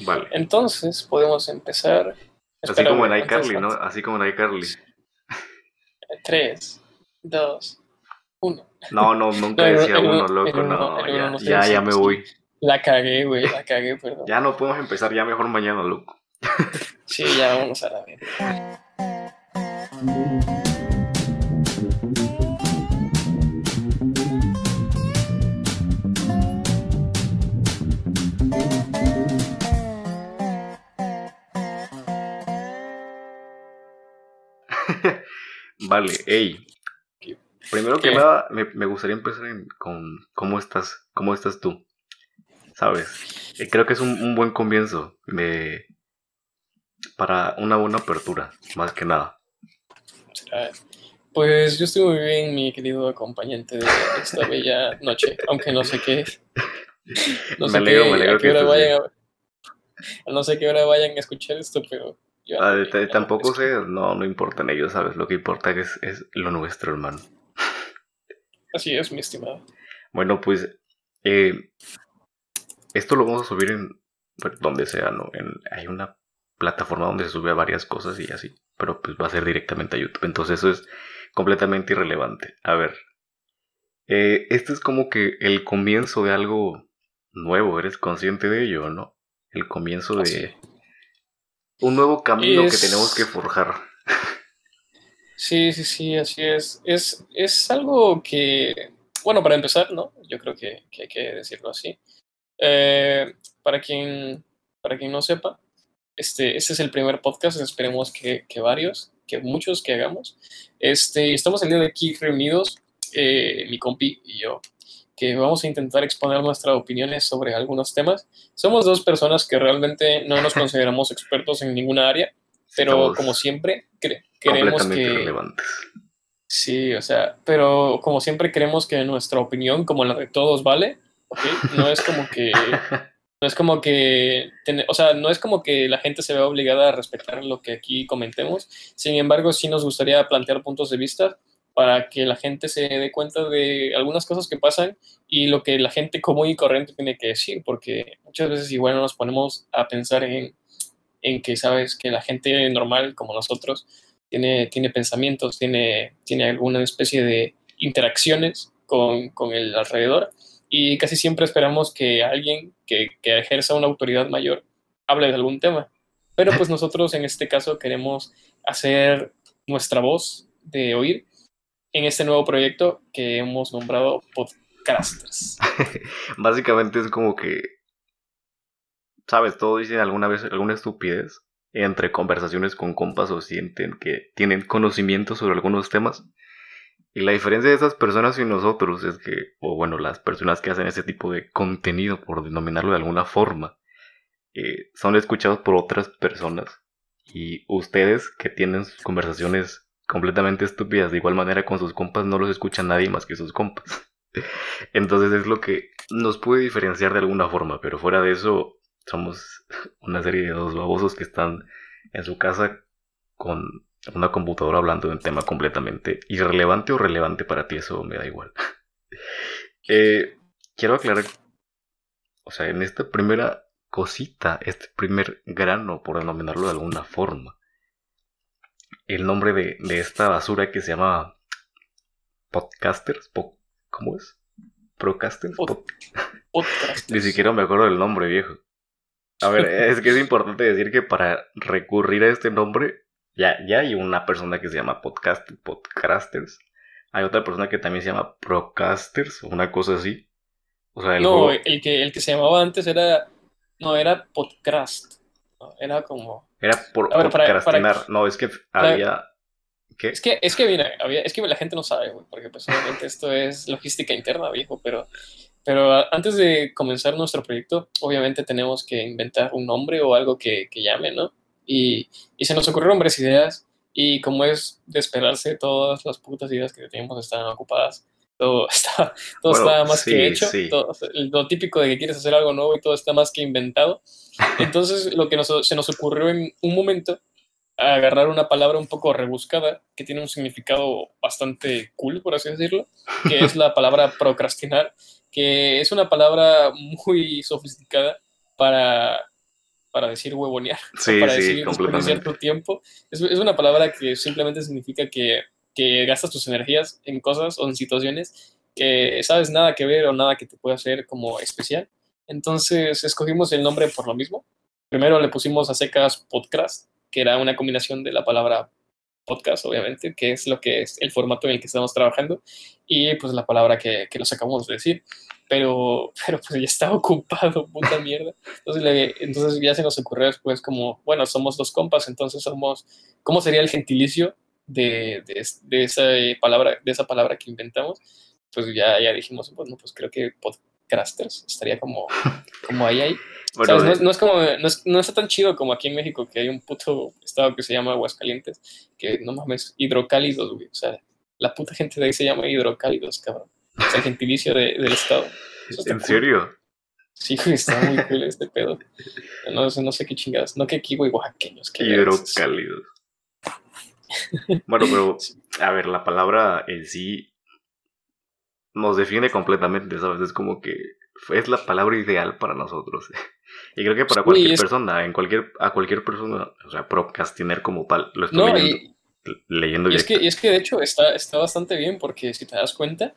Vale. Entonces, podemos empezar. Así como en iCarly, ¿no? Así como en iCarly. Tres, dos, uno. No, no, nunca No, decía uno- loco, uno- no. uno Ya, ya, me voy. La cagué, güey, la cagué, perdón. Ya no podemos empezar, ya mejor mañana, loco. Sí, ya vamos a la vez. Vale, hey. Primero que nada, me, me gustaría empezar en- con cómo estás, cómo estás tú. ¿Sabes? Eh, creo que es un, un buen comienzo de para una buena apertura, más que nada. Será- Pues yo estoy muy bien, mi querido acompañante de esta bella noche, aunque no sé qué es. No Me sé alegro, qué- me alegro a qué hora vayan a, no sé qué hora vayan a escuchar esto, pero yo Ah, no- no- tampoco es- sé, no, no importan ellos, ¿sabes? Lo que importa es, es lo nuestro, hermano. Así es, mi estimado. Bueno, pues eh, esto lo vamos a subir en donde sea, ¿no? En, hay una plataforma donde se sube a varias cosas y así, pero pues va a ser directamente a YouTube. Entonces eso es completamente irrelevante. A ver, eh, este es como que el comienzo de algo nuevo, ¿eres consciente de ello, no? El comienzo Así. de un nuevo camino Es- que tenemos que forjar. Sí, sí, sí, así es. Es, es algo que, bueno, para empezar, ¿no? Yo creo que, que hay que decirlo así. Eh, para quien, para quien no sepa, este, este es el primer podcast, esperemos que, que varios, que muchos que hagamos. Este, estamos el día de aquí reunidos, eh, mi compi y yo, que vamos a intentar exponer nuestras opiniones sobre algunos temas. Somos dos personas que realmente no nos consideramos expertos en ninguna área, pero Estamos como siempre, cre- queremos que... irrelevantes. Sí, o sea, pero como siempre creemos que nuestra opinión, como la de todos, vale, ¿ok? No es como que, no es como que, o sea, no es como que la gente se vea obligada a respetar lo que aquí comentemos. Sin embargo, sí nos gustaría plantear puntos de vista para que la gente se dé cuenta de algunas cosas que pasan y lo que la gente común y corriente tiene que decir, porque muchas veces igual no nos ponemos a pensar en, en que, sabes, que la gente normal como nosotros tiene, tiene pensamientos, tiene, tiene alguna especie de interacciones con, con el alrededor y casi siempre esperamos que alguien que, que ejerza una autoridad mayor hable de algún tema. Pero pues nosotros en este caso queremos hacer nuestra voz de oír en este nuevo proyecto que hemos nombrado Podcasters. Básicamente es como que, ¿sabes? Todos dicen alguna vez alguna estupidez entre conversaciones con compas o sienten que tienen conocimiento sobre algunos temas. Y la diferencia de esas personas y nosotros es que, o bueno, las personas que hacen ese tipo de contenido, por denominarlo de alguna forma, eh, son escuchados por otras personas. Y ustedes que tienen sus conversaciones completamente estúpidas de igual manera con sus compas, no los escucha nadie más que sus compas. Entonces es lo que nos puede diferenciar de alguna forma, pero fuera de eso somos una serie de dos babosos que están en su casa con una computadora hablando de un tema completamente irrelevante o relevante para ti, eso me da igual. Eh, quiero aclarar, o sea, en esta primera cosita, este primer grano, por denominarlo de alguna forma, el nombre de, de esta basura que se llama Podcasters, po- ¿cómo es? Procasters, Pod- Pod- Podcasters. ni siquiera me acuerdo del nombre, viejo. A ver, es que es importante decir que para recurrir a este nombre, ya, ya hay una persona que se llama podcast, Podcasters. Hay otra persona que también se llama Procasters, una cosa así. O sea, el No, juego el que, el que se llamaba antes era, no, era Podcast. No, era como... era por ver, para- procrastinar. para- No, es que para- había. ¿Qué? Es que, es que, mira, había- es que la gente no sabe, güey, porque pues obviamente esto es logística interna, viejo, pero, pero antes de comenzar nuestro proyecto, obviamente tenemos que inventar un nombre o algo que, que llame, ¿no? Y, y se nos ocurrieron varias ideas y como es de esperarse, todas las putas ideas que teníamos estaban ocupadas. Todo está, todo Bueno, está más sí, que hecho, sí. todo- lo típico de que quieres hacer algo nuevo y todo está más que inventado. Entonces, lo que nos- se nos ocurrió en un momento agarrar una palabra un poco rebuscada que tiene un significado bastante cool, por así decirlo, que es la palabra procrastinar, que es una palabra muy sofisticada para, para decir huevonear, Sí, para decir desperdiciar completamente. tu tiempo. Es, es una palabra que simplemente significa que, que gastas tus energías en cosas o en situaciones que sabes nada que ver o nada que te pueda hacer como especial. Entonces escogimos el nombre por lo mismo. Primero le pusimos a secas podcast, que era una combinación de la palabra podcast, obviamente, que es lo que es el formato en el que estamos trabajando, y pues la palabra que, que nos acabamos de decir. Pero, pero pues ya estaba ocupado, puta mierda. Entonces, le- entonces ya se nos ocurrió después como, bueno, somos dos compas, entonces somos, ¿cómo sería el gentilicio de, de, de esa palabra, de esa palabra que inventamos? Pues ya, ya dijimos, bueno, pues creo que podcasters estaría como, como ahí, ahí. No, es, no es como, no, es- no está tan chido como aquí en México, que hay un puto estado que se llama Aguascalientes, que no mames, hidrocálidos, güey. O sea, la puta gente de ahí se llama hidrocálidos, cabrón. O sea, el gentilicio de- del estado. ¿En cool. serio? Sí, güey, está muy cool este pedo. No, sé- no sé qué chingadas. No que aquí, güey, oaxaqueños. que Hidrocálidos. Bueno, pero, a ver, la palabra en sí nos define completamente, ¿sabes? Es como que es la palabra ideal para nosotros. Y creo que para Sí, cualquier es- persona, en cualquier, a cualquier persona, o sea, procrastinar como tal, lo estoy No, leyendo, y, leyendo Y es, que, y es que de hecho está, está bastante bien porque si te das cuenta,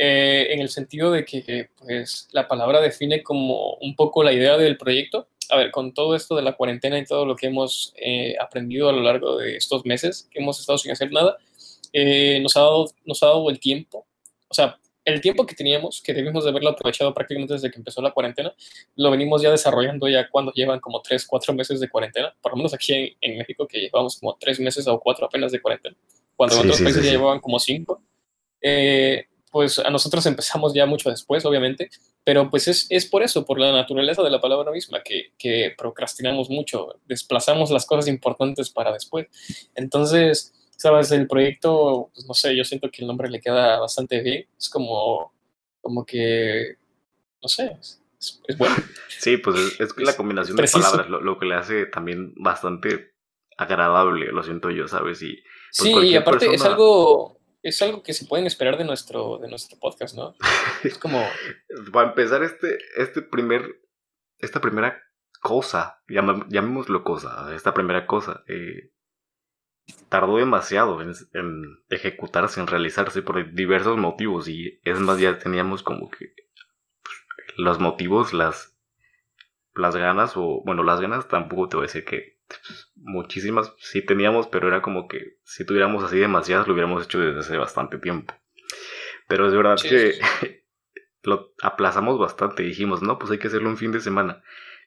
eh, en el sentido de que pues, la palabra define como un poco la idea del proyecto. A ver, con todo esto de la cuarentena y todo lo que hemos eh, aprendido a lo largo de estos meses, que hemos estado sin hacer nada, eh, nos, ha dado, nos ha dado el tiempo, o sea, el tiempo que teníamos, que debimos de haberlo aprovechado prácticamente desde que empezó la cuarentena, lo venimos ya desarrollando ya cuando llevan como 3, 4 meses de cuarentena, por lo menos aquí en, en México que llevamos como 3 meses o 4 apenas de cuarentena, cuando en Sí, otros sí, países sí, ya llevaban como 5. Pues a nosotros empezamos ya mucho después, obviamente, pero pues es, es por eso, por la naturaleza de la palabra misma, que, que procrastinamos mucho, desplazamos las cosas importantes para después. Entonces, sabes, el proyecto, pues no sé, yo siento que el nombre le queda bastante bien, es como, como que, no sé, es, es- es bueno. Sí, pues es, es la combinación de palabras lo, lo que le hace también bastante agradable, lo siento yo, ¿sabes? Y pues Sí, y aparte es algo, es algo que se pueden esperar de nuestro, de nuestro podcast, ¿no? Es como, Para empezar, este, este primer, esta primera cosa, llama- llamémoslo cosa, esta primera cosa, eh, tardó demasiado en, en ejecutarse, en realizarse por diversos motivos y es más, ya teníamos como que pues, los motivos, las, las ganas, o bueno, las ganas tampoco te voy a decir que muchísimas sí teníamos, pero era como que si tuviéramos así demasiadas lo hubiéramos hecho desde hace bastante tiempo. Pero es verdad Sí, que sí, lo aplazamos bastante. Dijimos, no, pues hay que hacerlo un fin de semana.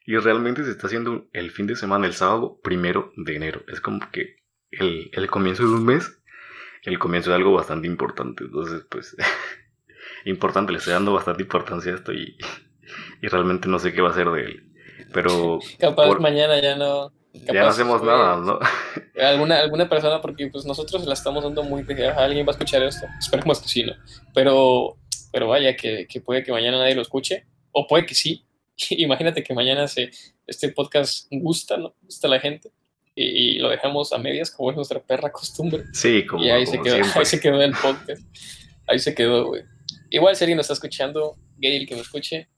Y realmente se está haciendo el fin de semana, el sábado primero de enero. Es como que el, el comienzo de un mes, el comienzo de algo bastante importante. Entonces, pues, importante, le estoy dando bastante importancia a esto y, y realmente no sé qué va a ser de él. Pero capaz Por- mañana ya no. Ya no hacemos güey, nada, ¿no? Alguna, alguna persona, porque pues nosotros la estamos dando muy de que "Ah, alguien va a escuchar esto. Esperemos que sí, ¿no? Pero, pero vaya, que, que puede que mañana nadie lo escuche, o puede que sí. Imagínate que mañana se, este podcast gusta, ¿no? Gusta a la gente. Y, lo dejamos a medias, como es nuestra perra costumbre. Sí, como, y ahí se, quedó, siempre. ahí se quedó el podcast. Ahí se quedó, güey. Igual si alguien nos está escuchando, gay el que me escuche,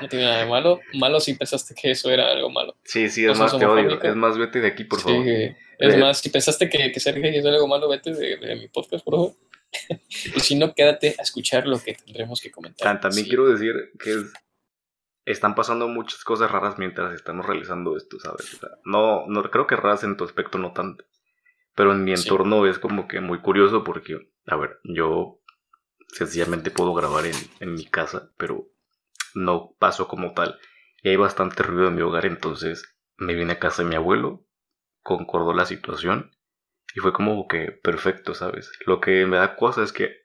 no tiene nada de malo. Malo si pensaste que eso era algo malo. Sí, sí, es más, te odio. Es más, vete de aquí, por Sí, favor. Es Eh, más, si pensaste que, que ser gay es algo malo, vete de, de mi podcast, por favor. y si no, quédate a escuchar lo que tendremos que comentar. También Sí. quiero decir que es- están pasando muchas cosas raras mientras estamos realizando esto, ¿sabes? O sea, no, no creo que raras en tu aspecto no tanto. Pero en mi Sí. entorno es como que muy curioso porque, a ver, yo sencillamente puedo grabar en, en mi casa, pero no paso como tal. Y hay bastante ruido en mi hogar, entonces me vine a casa de mi abuelo, concordó la situación y fue como que perfecto, ¿sabes? Lo que me da cosa es que,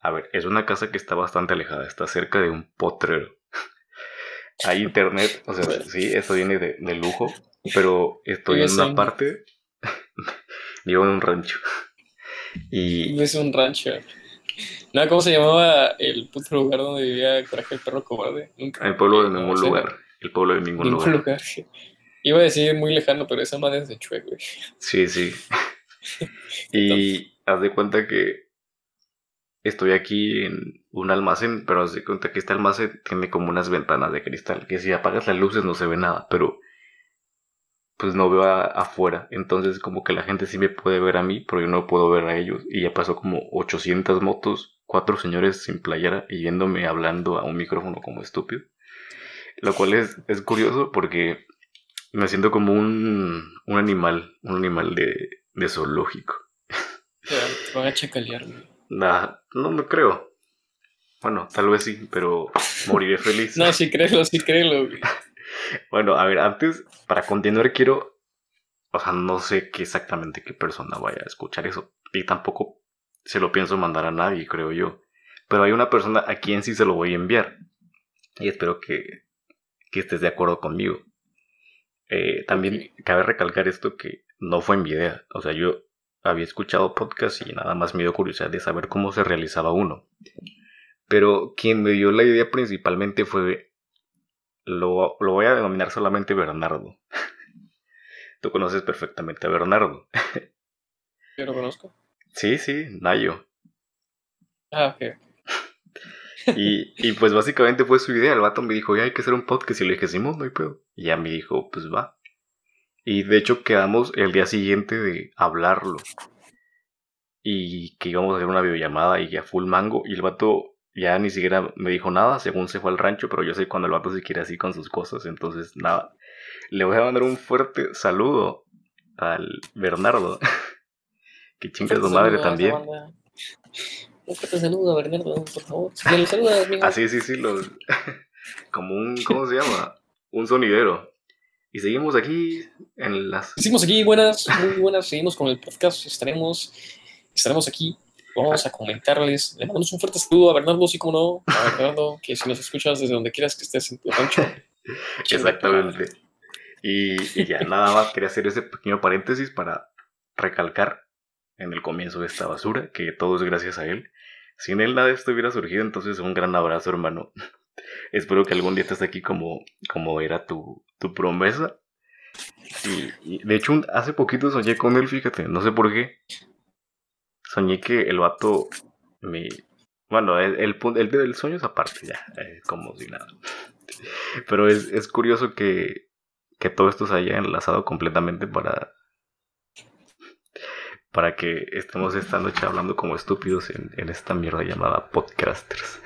a ver, es una casa que está bastante alejada, está cerca de un potrero. Hay internet, o sea, sí, esto viene de, de lujo, pero estoy en una parte, vivo en un rancho. Y Es un rancho. No, ¿cómo se llamaba el puto lugar donde vivía Coraje el perro cobarde? Nunca. el pueblo de ningún lugar, el pueblo de ningún Ningún lugar. lugar. Iba a decir muy lejano, pero esa madre es de Chue, güey. Sí, sí. y haz de cuenta que estoy aquí en un almacén, pero haz de cuenta que este almacén tiene como unas ventanas de cristal, que si apagas las luces no se ve nada, pero pues no veo afuera. Entonces como que la gente sí me puede ver a mí, pero yo no puedo ver a ellos. Y ya pasó como 800 motos, cuatro señores sin playera y viéndome hablando a un micrófono como estúpido. Lo cual es, es curioso porque me siento como un, un animal, un animal de, de zoológico. Te van a chacalear, Nah, no me creo. Bueno, tal vez sí, pero moriré feliz. no, sí créelo, sí créelo, bueno, a ver, antes, para continuar, quiero. O sea, no sé qué exactamente qué persona vaya a escuchar eso. Y tampoco se lo pienso mandar a nadie, creo yo. Pero hay una persona a quien sí se lo voy a enviar. Y espero que, que estés de acuerdo conmigo. Eh, también cabe recalcar esto que no fue en mi idea. O sea, yo había escuchado podcast y nada más me dio curiosidad de saber cómo se realizaba uno. Pero quien me dio la idea principalmente fue, lo, lo voy a denominar solamente Bernardo. Tú conoces perfectamente a Bernardo. Yo lo conozco. Sí, sí, Nayo. Ah, ok. Y, y, pues básicamente fue su idea. El vato me dijo, ya hay que hacer un podcast. Y le dije, Simón, no hay pedo. Y ya me dijo, pues va. Y de hecho quedamos el día siguiente de hablarlo. Y que íbamos a hacer una videollamada y ya full mango. Y el vato ya ni siquiera me dijo nada, según se fue al rancho, pero yo sé cuando el vato se quiere así con sus cosas. Entonces, nada. Le voy a mandar un fuerte saludo al Bernardo. que chingas tu madre también. Un fuerte saludo Bernardo, por favor. Así, ah, sí, sí, los... como un, ¿cómo se llama? Un sonidero. Y seguimos aquí en las... Seguimos aquí, buenas, muy buenas, seguimos con el podcast, estaremos, estaremos aquí, vamos a comentarles, le mandamos un fuerte saludo a Bernardo, sí como no, a Bernardo, que si nos escuchas desde donde quieras que estés en tu rancho. Exactamente. Y, y ya nada más quería hacer ese pequeño paréntesis para recalcar en el comienzo de esta basura que todo es gracias a él. Sin él nada de esto hubiera surgido, entonces un gran abrazo hermano. Espero que algún día estés aquí como, como era tu, tu promesa. Y, de hecho, hace poquito soñé con él, fíjate, no sé por qué. Soñé que el vato me. Bueno, el, el, el del sueño es aparte, ya, eh, como si nada. Pero es, es curioso que, que todo esto se haya enlazado completamente para. Para que estemos esta noche hablando como estúpidos en, en esta mierda llamada podcasters.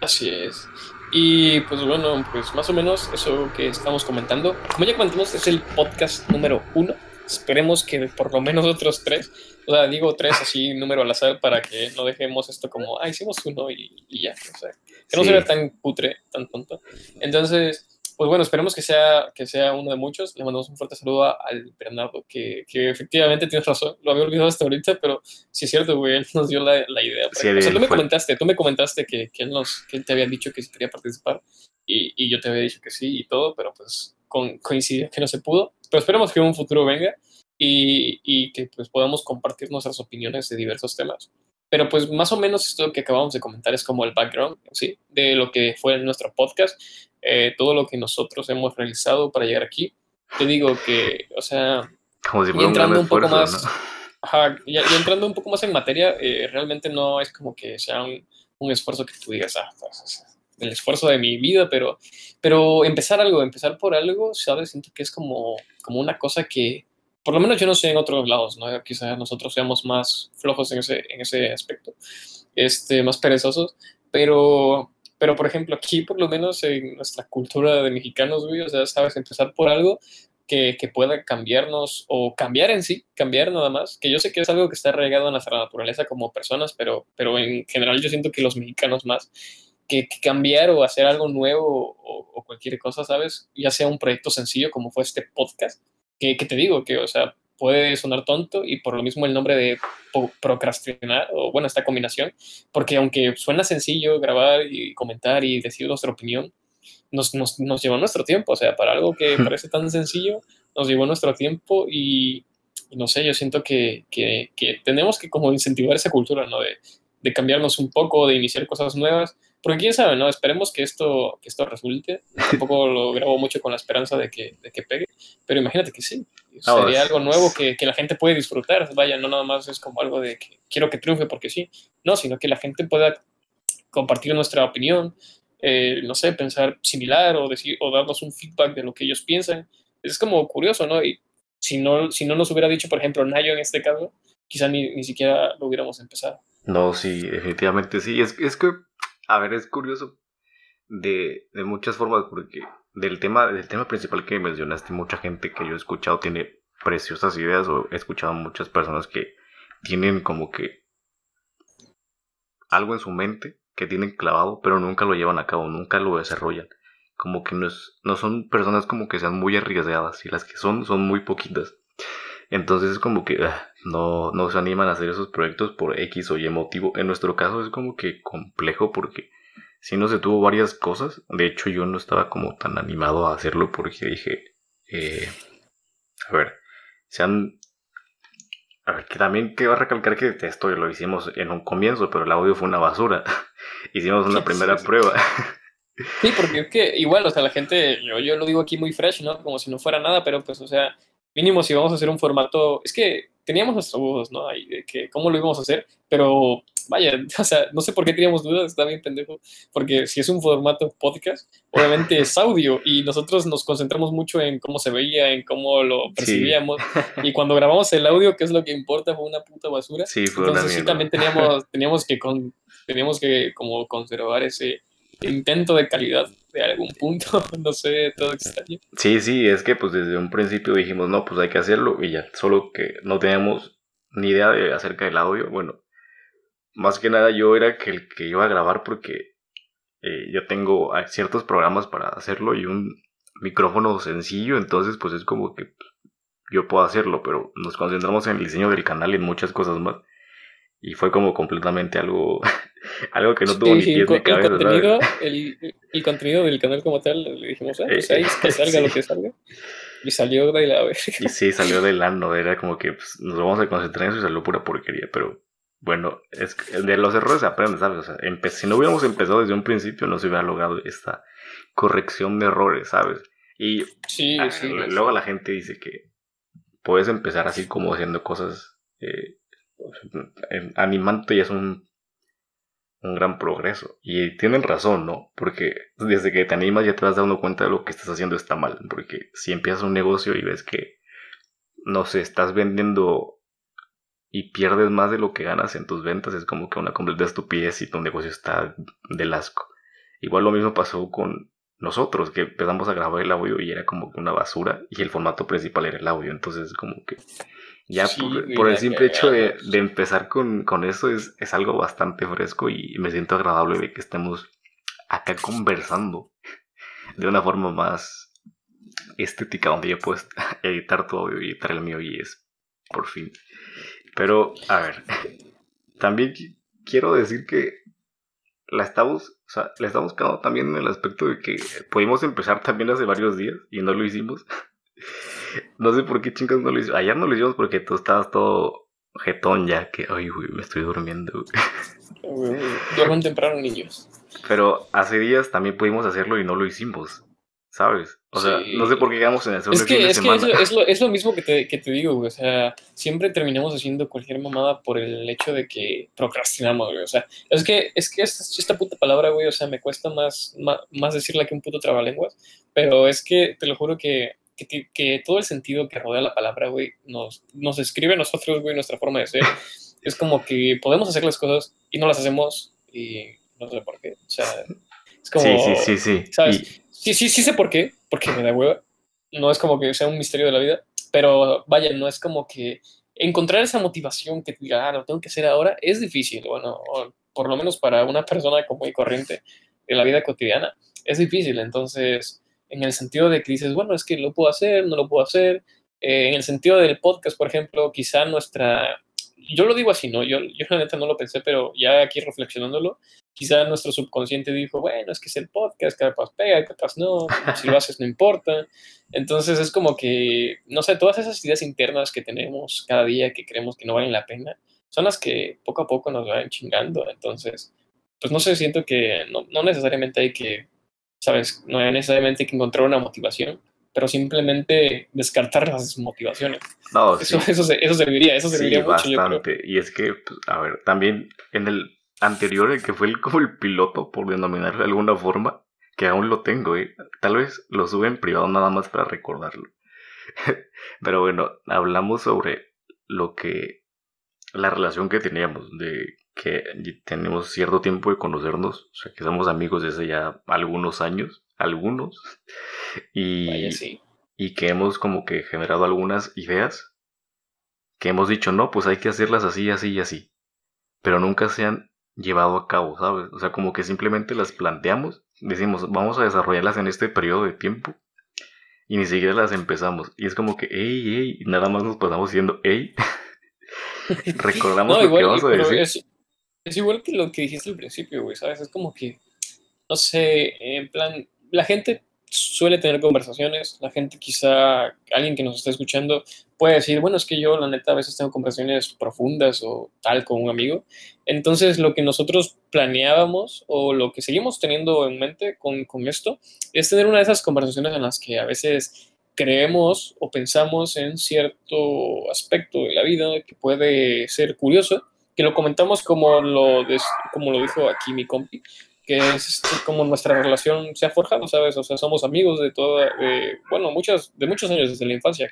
Así es. Y pues bueno, pues más o menos eso que estamos comentando. Como ya comentamos, es el podcast número uno. Esperemos que por lo menos otros tres, o sea, digo tres así, número al azar, para que no dejemos esto como, ah, hicimos uno y, ya. O sea, que no se vea tan putre, tan tonto. Entonces, pues bueno, esperemos que sea, que sea uno de muchos. Le mandamos un fuerte saludo al Bernardo, que, que efectivamente tienes razón. Lo había olvidado hasta ahorita, pero sí es cierto, güey, él nos dio la, la idea. o sea, tú me comentaste, tú me comentaste que, que, él nos, que él te había dicho que sí quería participar y, y, yo te había dicho que sí y todo, pero pues con, coincidió que no se pudo. Pero esperemos que un futuro venga y, y que pues podamos compartir nuestras opiniones de diversos temas. Pero pues más o menos esto que acabamos de comentar es como el background, ¿sí? De lo que fue nuestro podcast. Eh, todo lo que nosotros hemos realizado para llegar aquí. Te digo que, o sea, Como si entrando un, poco más, y, entrando un poco más en materia, eh, realmente no es como que sea un, un esfuerzo que tú digas, ah, pues, el esfuerzo de mi vida, pero, pero empezar algo, empezar por algo, ¿sabes? Siento que es como, como una cosa que, por lo menos yo no sé en otros lados, ¿no? Quizás nosotros seamos más flojos en ese, en ese aspecto, este, más perezosos, pero pero, por ejemplo, aquí, por lo menos en nuestra cultura de mexicanos, güey, o sea, sabes, empezar por algo que, que, pueda cambiarnos o cambiar en sí, cambiar nada más, que yo sé que es algo que está arraigado en nuestra naturaleza como personas, pero, pero en general yo siento que los mexicanos más, que, cambiar o hacer algo nuevo o, o, cualquier cosa, ¿sabes? Ya sea un proyecto sencillo como fue este podcast, que, que te digo, que, o sea, puede sonar tonto y por lo mismo el nombre de procrastinar, o bueno, esta combinación, porque aunque suena sencillo grabar y comentar y decir nuestra opinión, nos, nos, nos llevó nuestro tiempo, o sea, para algo que parece tan sencillo, nos llevó nuestro tiempo y, no sé, yo siento que, que, que, tenemos que como incentivar esa cultura, ¿no? De, de cambiarnos un poco, de iniciar cosas nuevas, porque quién sabe, ¿no? Esperemos que esto, que esto resulte. Tampoco lo grabo mucho con la esperanza de que, de que pegue, pero imagínate que sí. Sería algo nuevo que, que, la gente puede disfrutar. Vaya, no nada más es como algo de que quiero que triunfe porque sí. No, sino que la gente pueda compartir nuestra opinión, eh, no sé, pensar similar o, decir, o darnos un feedback de lo que ellos piensan. es como curioso, ¿no? Y si no, si no nos hubiera dicho, por ejemplo, Nayo en este caso, quizá ni, ni siquiera lo hubiéramos empezado. No, sí, definitivamente sí. Es, es que, a ver, es curioso de, de muchas formas, porque del tema, del tema principal que mencionaste, mucha gente que yo he escuchado tiene preciosas ideas, o he escuchado muchas personas que tienen como que algo en su mente que tienen clavado, pero nunca lo llevan a cabo, nunca lo desarrollan. Como que no, no son personas como que sean muy arriesgadas, y las que son, son muy poquitas. Entonces es como que ah, no, no se animan a hacer esos proyectos por X o Y motivo. En nuestro caso es como que complejo porque si no se tuvo varias cosas. De hecho yo no estaba como tan animado a hacerlo porque dije, eh, a ver, se han... A ver, que también quiero recalcar que esto lo hicimos en un comienzo, pero el audio fue una basura. hicimos una primera prueba. Sí, porque es que igual, o sea, la gente, yo, yo lo digo aquí muy fresh, ¿no? Como si no fuera nada, pero pues, o sea, mínimo si vamos a hacer un formato, es que teníamos nuestros dudas, ¿no? Ahí, de que cómo lo íbamos a hacer, pero vaya, o sea, no sé por qué teníamos dudas, está bien pendejo, porque si es un formato podcast, obviamente es audio y nosotros nos concentramos mucho en cómo se veía, en cómo lo percibíamos y cuando grabamos el audio, que es lo que importa, fue una puta basura. Sí, fue Entonces sí también teníamos, teníamos que con, teníamos que como conservar ese intento de calidad de algún punto, no sé, todo extraño. Sí, sí, es que pues desde un principio dijimos, no, pues hay que hacerlo y ya, solo que no teníamos ni idea de acerca del audio, bueno, más que nada yo era que el que iba a grabar porque eh, yo tengo ciertos programas para hacerlo y un micrófono sencillo, entonces pues es como que yo puedo hacerlo, pero nos concentramos en el diseño del canal y en muchas cosas más. Y fue como completamente algo, algo que no tuvo ni pies ni cabeza. El contenido, el, contenido del canal como tal, le dijimos, ah, pues ahí que salga lo que salga. Y salió de la verga. Y sí, salió de lano, era como que pues, nos vamos a concentrar en eso y salió pura porquería, pero bueno, es de los errores se aprende, ¿sabes? O sea, si no hubiéramos empezado desde un principio, no se hubiera logrado esta corrección de errores, ¿sabes? Y sí, sí, luego la gente dice que puedes empezar así como haciendo cosas eh, animante ya es un, un gran progreso. Y tienen razón, ¿no? Porque desde que te animas ya te vas dando cuenta de lo que estás haciendo está mal. Porque si empiezas un negocio y ves que, no sé, estás vendiendo y pierdes más de lo que ganas en tus ventas, es como que una completa estupidez y tu negocio está del asco. Igual lo mismo pasó con nosotros, que empezamos a grabar el audio y era como una basura y el formato principal era el audio, entonces como que ya por, el simple hecho de, empezar con, con eso es, es, algo bastante fresco y me siento agradable de que estemos acá conversando de una forma más estética donde ya puedes editar tu audio y editar el mío y es por fin pero, a ver, también quiero decir que la estamos, o sea, la estamos quedando también en el aspecto de que pudimos empezar también hace varios días y no lo hicimos. no sé por qué chingas no lo hicimos. Ayer no lo hicimos porque tú estabas todo jetón ya, que, ay, güey, me estoy durmiendo. Duermen temprano, niños. Pero hace días también pudimos hacerlo y no lo hicimos. ¿sabes? O sea, no sé por qué llegamos en el segundo es que, es Que es, lo, es lo mismo que te, que te digo, güey. O sea, siempre terminamos haciendo cualquier mamada por el hecho de que procrastinamos, güey. O sea, es que, es que esta, esta puta palabra, güey, o sea, me cuesta más, más, decirla que un puto trabalenguas. Pero es que te lo juro que, que, que todo el sentido que rodea la palabra, güey, nos, nos describe a nosotros, güey, nuestra forma de ser. es como que podemos hacer las cosas y no las hacemos y no sé por qué. O sea, es como. Sí, sí, sí, sí. ¿Sabes? Sí, sí, sí sé por qué, porque me da hueva. No es como que sea un misterio de la vida, pero vaya, no es como que encontrar esa motivación que te diga, ah, lo tengo que hacer ahora, es difícil. Bueno, por lo menos para una persona como y corriente de la vida cotidiana, es difícil. Entonces, en el sentido de que dices, bueno, es que lo puedo hacer, no lo puedo hacer. Eh, en el sentido del podcast, por ejemplo, quizá nuestra yo lo digo así, ¿no? Yo, yo la neta no lo pensé, pero ya aquí reflexionándolo, quizá nuestro subconsciente dijo, bueno, es que es el podcast, capaz pega, capaz no, si lo haces no importa. Entonces es como que, no sé, todas esas ideas internas que tenemos cada día que creemos que no valen la pena, son las que poco a poco nos van chingando. Entonces, pues no sé, siento que no, no necesariamente hay que, ¿sabes? No necesariamente hay que encontrar una motivación, pero simplemente descartar las motivaciones. No, eso, eso, eso, serviría, eso serviría mucho. Bastante. Y es que, pues, a ver, también en el anterior, el que fue el, como el piloto, por denominarlo de alguna forma, que aún lo tengo, ¿eh? tal vez lo sube en privado nada más para recordarlo. Pero bueno, hablamos sobre lo que, la relación que teníamos, de que tenemos cierto tiempo de conocernos, o sea, que somos amigos desde ya algunos años, algunos, y, y que hemos como que generado algunas ideas que hemos dicho, no, pues hay que hacerlas así, así y así, pero nunca se han llevado a cabo, ¿sabes? O sea, como que simplemente las planteamos, decimos, vamos a desarrollarlas en este periodo de tiempo y ni siquiera las empezamos. Y es como que, hey, hey, nada más nos pasamos diciendo, hey. Recordamos lo que vamos a decir. Es, es, igual que lo que dijiste al principio, güey, ¿sabes? Es como que, no sé, en plan, la gente suele tener conversaciones, la gente quizá, alguien que nos está escuchando, puede decir, bueno, es que yo la neta a veces tengo conversaciones profundas o tal con un amigo. Entonces lo que nosotros planeábamos o lo que seguimos teniendo en mente con, con esto es tener una de esas conversaciones en las que a veces creemos o pensamos en cierto aspecto de la vida que puede ser curioso, que lo comentamos como lo, como lo dijo aquí mi compi, que es este, como nuestra relación se ha forjado, ¿sabes? O sea, somos amigos de toda, bueno, muchos, de muchos años desde la infancia.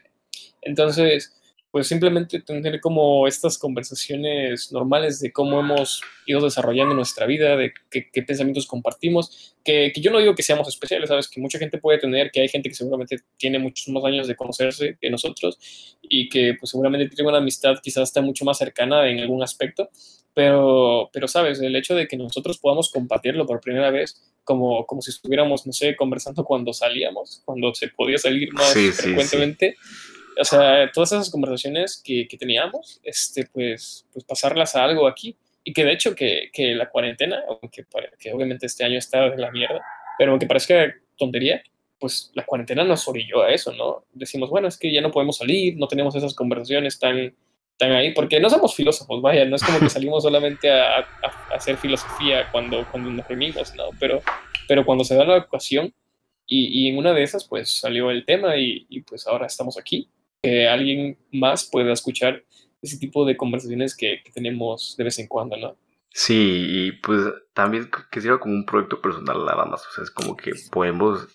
Entonces, pues simplemente tener como estas conversaciones normales de cómo hemos ido desarrollando nuestra vida, de qué, pensamientos compartimos, que, que, yo no digo que seamos especiales, ¿sabes? Que mucha gente puede tener, que hay gente que seguramente tiene muchos más años de conocerse que nosotros y que pues seguramente tiene una amistad quizás está mucho más cercana en algún aspecto, pero, pero, ¿sabes? El hecho de que nosotros podamos compartirlo por primera vez, como, como si estuviéramos, no sé, conversando cuando salíamos, cuando se podía salir más frecuentemente. O sea, todas esas conversaciones que, que, teníamos, este, pues, pues pasarlas a algo aquí. Y que de hecho que, que la cuarentena, aunque que obviamente este año está de la mierda, pero aunque parezca tontería, pues la cuarentena nos orilló a eso, ¿no? Decimos, bueno, es que ya no podemos salir, no tenemos esas conversaciones tan están ahí, porque no somos filósofos, vaya, no es como que salimos solamente a, hacer filosofía cuando, cuando nos reunimos, ¿no? Pero, pero cuando se da la ocasión, y, y en una de esas, pues salió el tema y, y, pues ahora estamos aquí, que alguien más pueda escuchar ese tipo de conversaciones que, tenemos de vez en cuando, ¿no? Sí, y pues también que sirva como un proyecto personal nada más, o sea, es como que podemos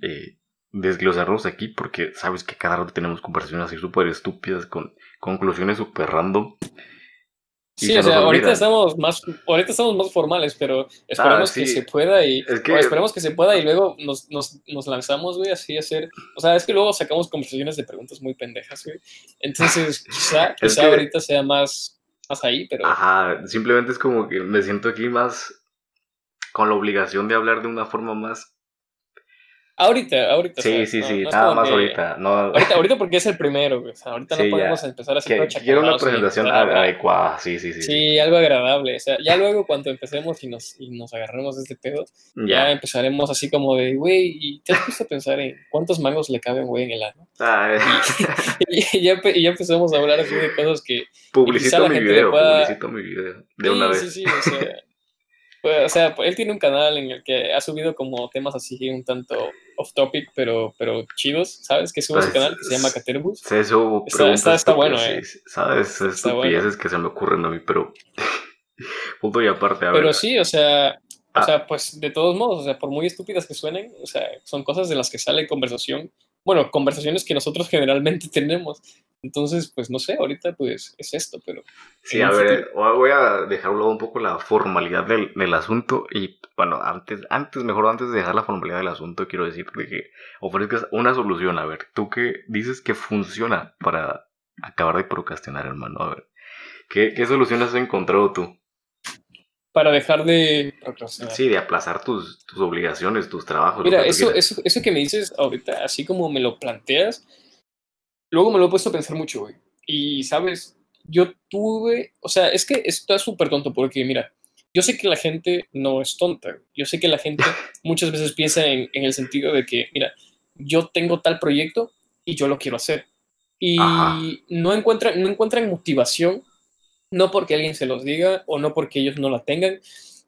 eh, desglosarnos aquí porque sabes que cada rato tenemos conversaciones así súper estúpidas con conclusiones súper random. Sí, o sea, ahorita estamos más, ahorita estamos más formales, pero esperamos ah, que se pueda y esperemos que se pueda y luego nos, nos, nos, lanzamos, güey, así a hacer, o sea, es que luego sacamos conversaciones de preguntas muy pendejas, güey. Entonces, quizá, quizá ahorita sea más, más ahí, pero. Ajá, simplemente es como que me siento aquí más con la obligación de hablar de una forma más Ahorita, ahorita. Sí, sí, sí, nada más ahorita. No... ahorita. Ahorita porque es el primero, O sea, ahorita no podemos empezar a hacer Quiero una presentación adecuada, sí, sí, sí. Sí, algo agradable. O sea, ya luego cuando empecemos y nos, y nos agarremos de este pedo, ya. empezaremos así como de, güey, ¿y te has puesto a pensar en cuántos mangos le caben, güey, en el ano? Ah, y, ya, y ya empezamos a hablar así de cosas que... Publicito mi video, publicito mi video, de una vez. Sí, sí, o sea... Pues, o sea, él tiene un canal en el que ha subido como temas así un tanto off topic, pero, pero chidos, ¿sabes? Que sube su pues, canal que se llama Caterbus. Sí, eso está, está, bueno, ¿eh? ¿Sabes? Estupideces que se me ocurren a mí, pero. Punto y aparte, a ver. Pero sí, o sea. O ah. sea, pues de todos modos, o sea, por muy estúpidas que suenen, o sea, son cosas de las que sale conversación. Bueno, conversaciones que nosotros generalmente tenemos. Entonces, pues no sé, ahorita pues es esto, pero... Sí, a ver, voy a dejar un poco la formalidad del, del, asunto y bueno, antes, antes, mejor antes de dejar la formalidad del asunto, quiero decirte que ofrezcas una solución. A ver, tú qué dices que funciona para acabar de procrastinar, hermano. A ver, ¿qué, qué solución has encontrado tú? Para dejar de procrastinar. Sí, de aplazar tus, tus obligaciones, tus trabajos. Mira, eso, eso, eso que me dices ahorita, así como me lo planteas, luego me lo he puesto a pensar mucho, güey. Y, ¿sabes? Yo tuve, o sea, es que esto es súper tonto porque, mira, yo sé que la gente no es tonta. Yo sé que la gente muchas veces piensa en, el sentido de que, mira, yo tengo tal proyecto y yo lo quiero hacer. Y no encuentran, no encuentran motivación, no porque alguien se los diga o no porque ellos no la tengan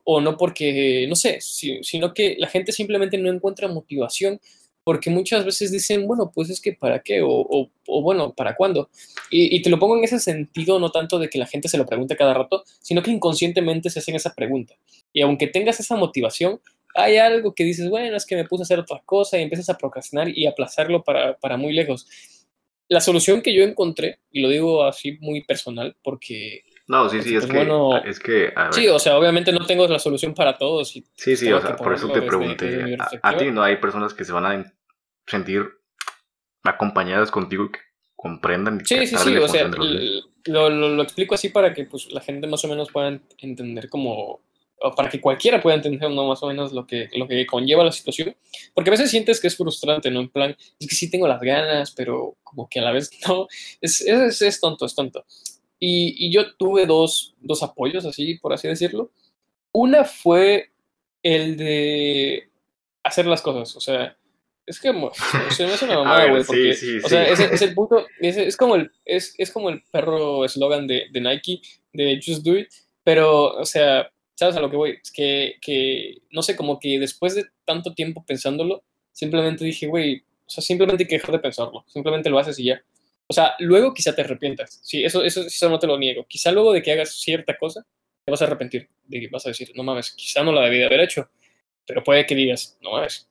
o no porque, no sé, sino que la gente simplemente no encuentra motivación porque muchas veces dicen, bueno, pues es que para qué, o, o, bueno, para cuándo. Y, te lo pongo en ese sentido, no tanto de que la gente se lo pregunte cada rato, sino que inconscientemente se hacen esa pregunta. Y aunque tengas esa motivación, hay algo que dices, bueno, es que me puse a hacer otra cosa y empiezas a procrastinar y aplazarlo para, para muy lejos. La solución que yo encontré, y lo digo así muy personal, porque... No, sí, sí, es, pues, que, bueno, es que... a ver, Sí, o sea, obviamente no tengo la solución para todos. Y sí, sí, o sea, por eso te desde- pregunté. desde A, a ti no hay personas que se van a en- sentir acompañadas contigo y que comprendan y que Sí, sí, sí, o sea, lo, lo- lo explico así para que pues, la gente más o menos pueda ent- entender como, para que cualquiera pueda entender ¿no? más o menos lo que, lo que conlleva la situación, porque a veces sientes que es frustrante, ¿no? En plan, es que sí tengo las ganas, pero como que a la vez no, es, es, es tonto, es tonto. Y, y yo tuve dos, dos apoyos, así, por así decirlo. Una fue el de hacer las cosas, o sea, es que se me hace una mamada, güey, sí, porque, sí, o sea, es el punto, es como el, es, es como el perro eslogan de, de Nike, de Just Do It, pero, o sea, ¿sabes a lo que voy? Es que, que, no sé, como que después de tanto tiempo pensándolo, simplemente dije, güey, o sea, simplemente hay que dejar de pensarlo, simplemente lo haces y ya. O sea, luego quizá te arrepientas, sí, eso, eso, eso no te lo niego. Quizá luego de que hagas cierta cosa, te vas a arrepentir, de que vas a decir, no mames, quizá no la debí de haber hecho, pero puede que digas, no mames,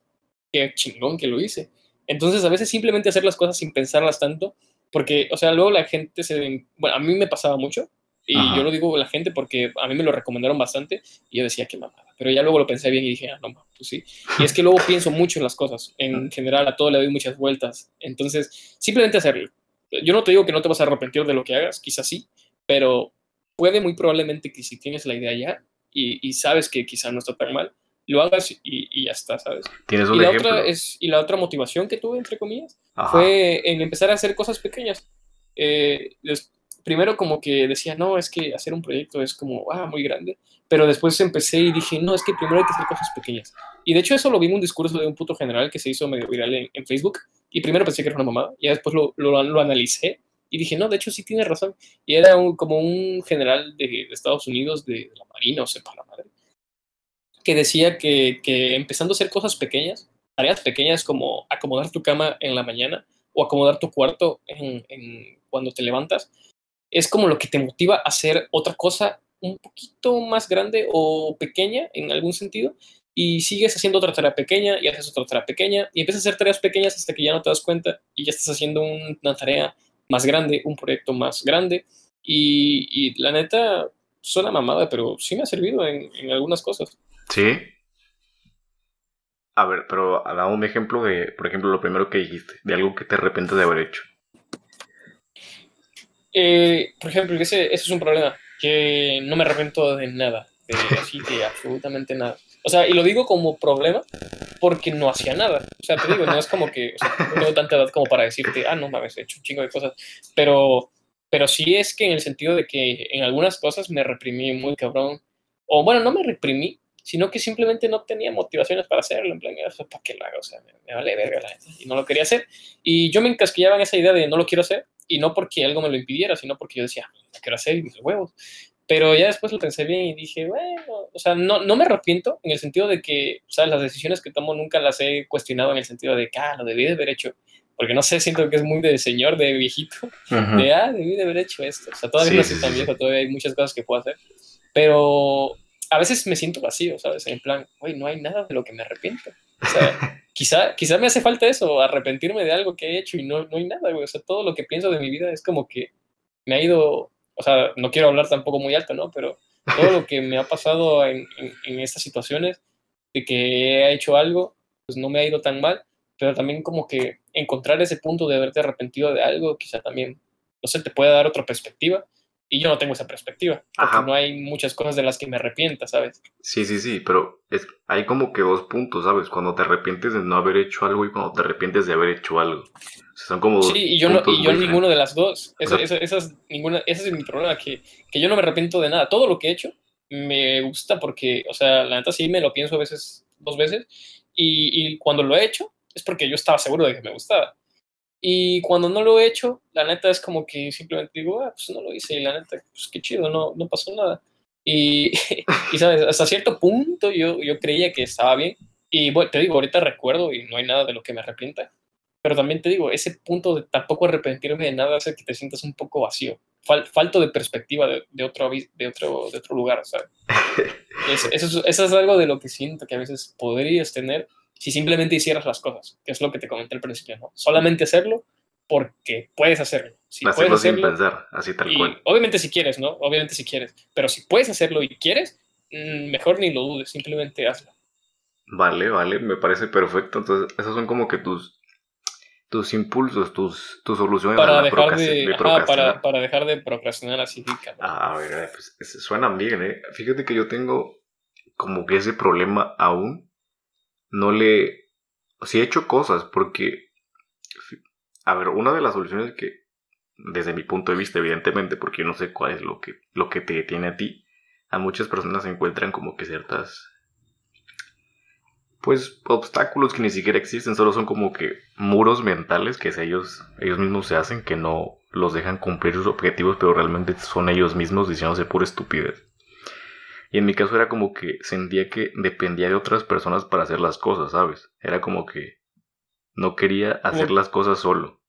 qué chingón que lo hice. Entonces, a veces simplemente hacer las cosas sin pensarlas tanto, porque, o sea, luego la gente se... Bueno, a mí me pasaba mucho, y Ajá. yo lo digo a la gente porque a mí me lo recomendaron bastante, y yo decía, qué mamada. Pero ya luego lo pensé bien y dije, ah, no, pues sí. Y es que luego pienso mucho en las cosas, en general, a todo le doy muchas vueltas. Entonces, simplemente hacerlo. Yo no te digo que no te vas a arrepentir de lo que hagas, quizás sí, pero puede muy probablemente que si tienes la idea ya y, y sabes que quizá no está tan mal, lo hagas y, y ya está, ¿sabes? ¿Tienes Y un la, ejemplo? otra es, y la otra motivación que tuve, entre comillas, Ajá. fue en empezar a hacer cosas pequeñas. Eh, des- primero como que decía, no, es que hacer un proyecto es como, ah, muy grande, pero después empecé y dije, no, es que primero hay que hacer cosas pequeñas. Y de hecho eso lo vi en un discurso de un puto general que se hizo medio viral en, Facebook, y primero pensé que era una mamada, y después lo, lo, analicé y dije, no, de hecho sí tiene razón. Y era un- como un general de, de Estados Unidos, de, la Marina, o sepa la madre, que decía que, que empezando a hacer cosas pequeñas, tareas pequeñas como acomodar tu cama en la mañana o acomodar tu cuarto en, en- cuando te levantas, es como lo que te motiva a hacer otra cosa un poquito más grande o pequeña en algún sentido y sigues haciendo otra tarea pequeña y haces otra tarea pequeña y empiezas a hacer tareas pequeñas hasta que ya no te das cuenta y ya estás haciendo un- una tarea más grande, un proyecto más grande y, y la neta suena mamada, pero sí me ha servido en, en algunas cosas. Sí. A ver, pero da un ejemplo de, por ejemplo, lo primero que dijiste, de algo que te arrepientes de haber hecho. Eh, por ejemplo, ese, ese es un problema, que no me arrepiento de nada, de así de absolutamente nada. O sea, y lo digo como problema porque no hacía nada. O sea, te digo, no es como que, o sea, no tengo tanta edad como para decirte, ah, no mames, he hecho un chingo de cosas, pero, pero sí es que en el sentido de que en algunas cosas me reprimí muy cabrón, o bueno, no me reprimí, sino que simplemente no tenía motivaciones para hacerlo, en plan, "Eso, ¿para qué lo hago? O sea, me, me vale verga la neta, y no lo quería hacer. Y yo me encasquillaba en esa idea de no lo quiero hacer, y no porque algo me lo impidiera, sino porque yo decía, lo quiero hacer y mis huevos. Pero ya después lo pensé bien y dije, bueno, o sea, no, no me arrepiento en el sentido de que, o sea, las decisiones que tomo nunca las he cuestionado en el sentido de que, ah, lo debí de haber hecho. Porque no sé, siento que es muy de señor, de viejito, de, ah, debí de haber hecho esto. O sea, todavía Sí, no soy tan viejo, todavía hay muchas cosas que puedo hacer. Pero a veces me siento vacío, ¿sabes? En plan, güey, no hay nada de lo que me arrepiento. Quizá, quizá me hace falta eso, arrepentirme de algo que he hecho y no, no hay nada, güey. O sea, todo lo que pienso de mi vida es como que me ha ido, o sea, no quiero hablar tampoco muy alto, ¿no? Pero todo lo que me ha pasado en, en, en estas situaciones, de que he hecho algo, pues no me ha ido tan mal, pero también como que encontrar ese punto de haberte arrepentido de algo, quizá también, no sé, te puede dar otra perspectiva. Y yo no tengo esa perspectiva, porque Ajá. no hay muchas cosas de las que me arrepienta, ¿sabes? Sí, sí, sí, pero es, hay como que dos puntos, ¿sabes? Cuando te arrepientes de no haber hecho algo y cuando te arrepientes de haber hecho algo. O sea, son como dos Sí, y yo, no, y yo ninguno de las dos. Eso, O sea- eso- esa es ninguna, ese es mi problema, que, que yo no me arrepiento de nada. Todo lo que he hecho me gusta porque, o sea, la neta sí me lo pienso a veces, dos veces, y, y cuando lo he hecho es porque yo estaba seguro de que me gustaba. Y cuando no lo he hecho, la neta es como que simplemente digo, ah, pues no lo hice, y la neta, pues qué chido, no, no pasó nada. Y, y, sabes, hasta cierto punto yo, yo creía que estaba bien. Y bueno, te digo, ahorita recuerdo y no hay nada de lo que me arrepienta. Pero también te digo, ese punto de tampoco arrepentirme de nada hace que te sientas un poco vacío. Fal- falto de perspectiva de, de otro, de, otro, de otro lugar, ¿sabes? Es- eso, es, eso es algo de lo que siento que a veces podrías tener si simplemente hicieras las cosas, que es lo que te comenté al principio, ¿no? Solamente hacerlo porque puedes hacerlo. Si Hacerlo puedes sin hacerlo, pensar, así tal y cual. obviamente si quieres, ¿no? Obviamente si quieres. Pero si puedes hacerlo y quieres, mm, mejor ni lo dudes, simplemente hazlo. Vale, vale, me parece perfecto. Entonces, esos son como que tus, tus impulsos, tus, tus soluciones Para dejar de, de ajá, para, para dejar de procrastinar así, cabrón. Ah, a ver, pues es- suenan bien, ¿eh? Fíjate que yo tengo como que ese problema aún. No le... Sí he hecho cosas porque... A ver, una de las soluciones que, desde mi punto de vista, evidentemente, porque yo no sé cuál es lo que, lo que te detiene a ti, a muchas personas se encuentran como que ciertas... Pues obstáculos que ni siquiera existen, solo son como que muros mentales que ellos, ellos mismos se hacen, que no los dejan cumplir sus objetivos, pero realmente son ellos mismos diciéndose pura estupidez. Y en mi caso era como que sentía que dependía de otras personas para hacer las cosas, ¿sabes? Era como que no quería hacer Como- las cosas solo.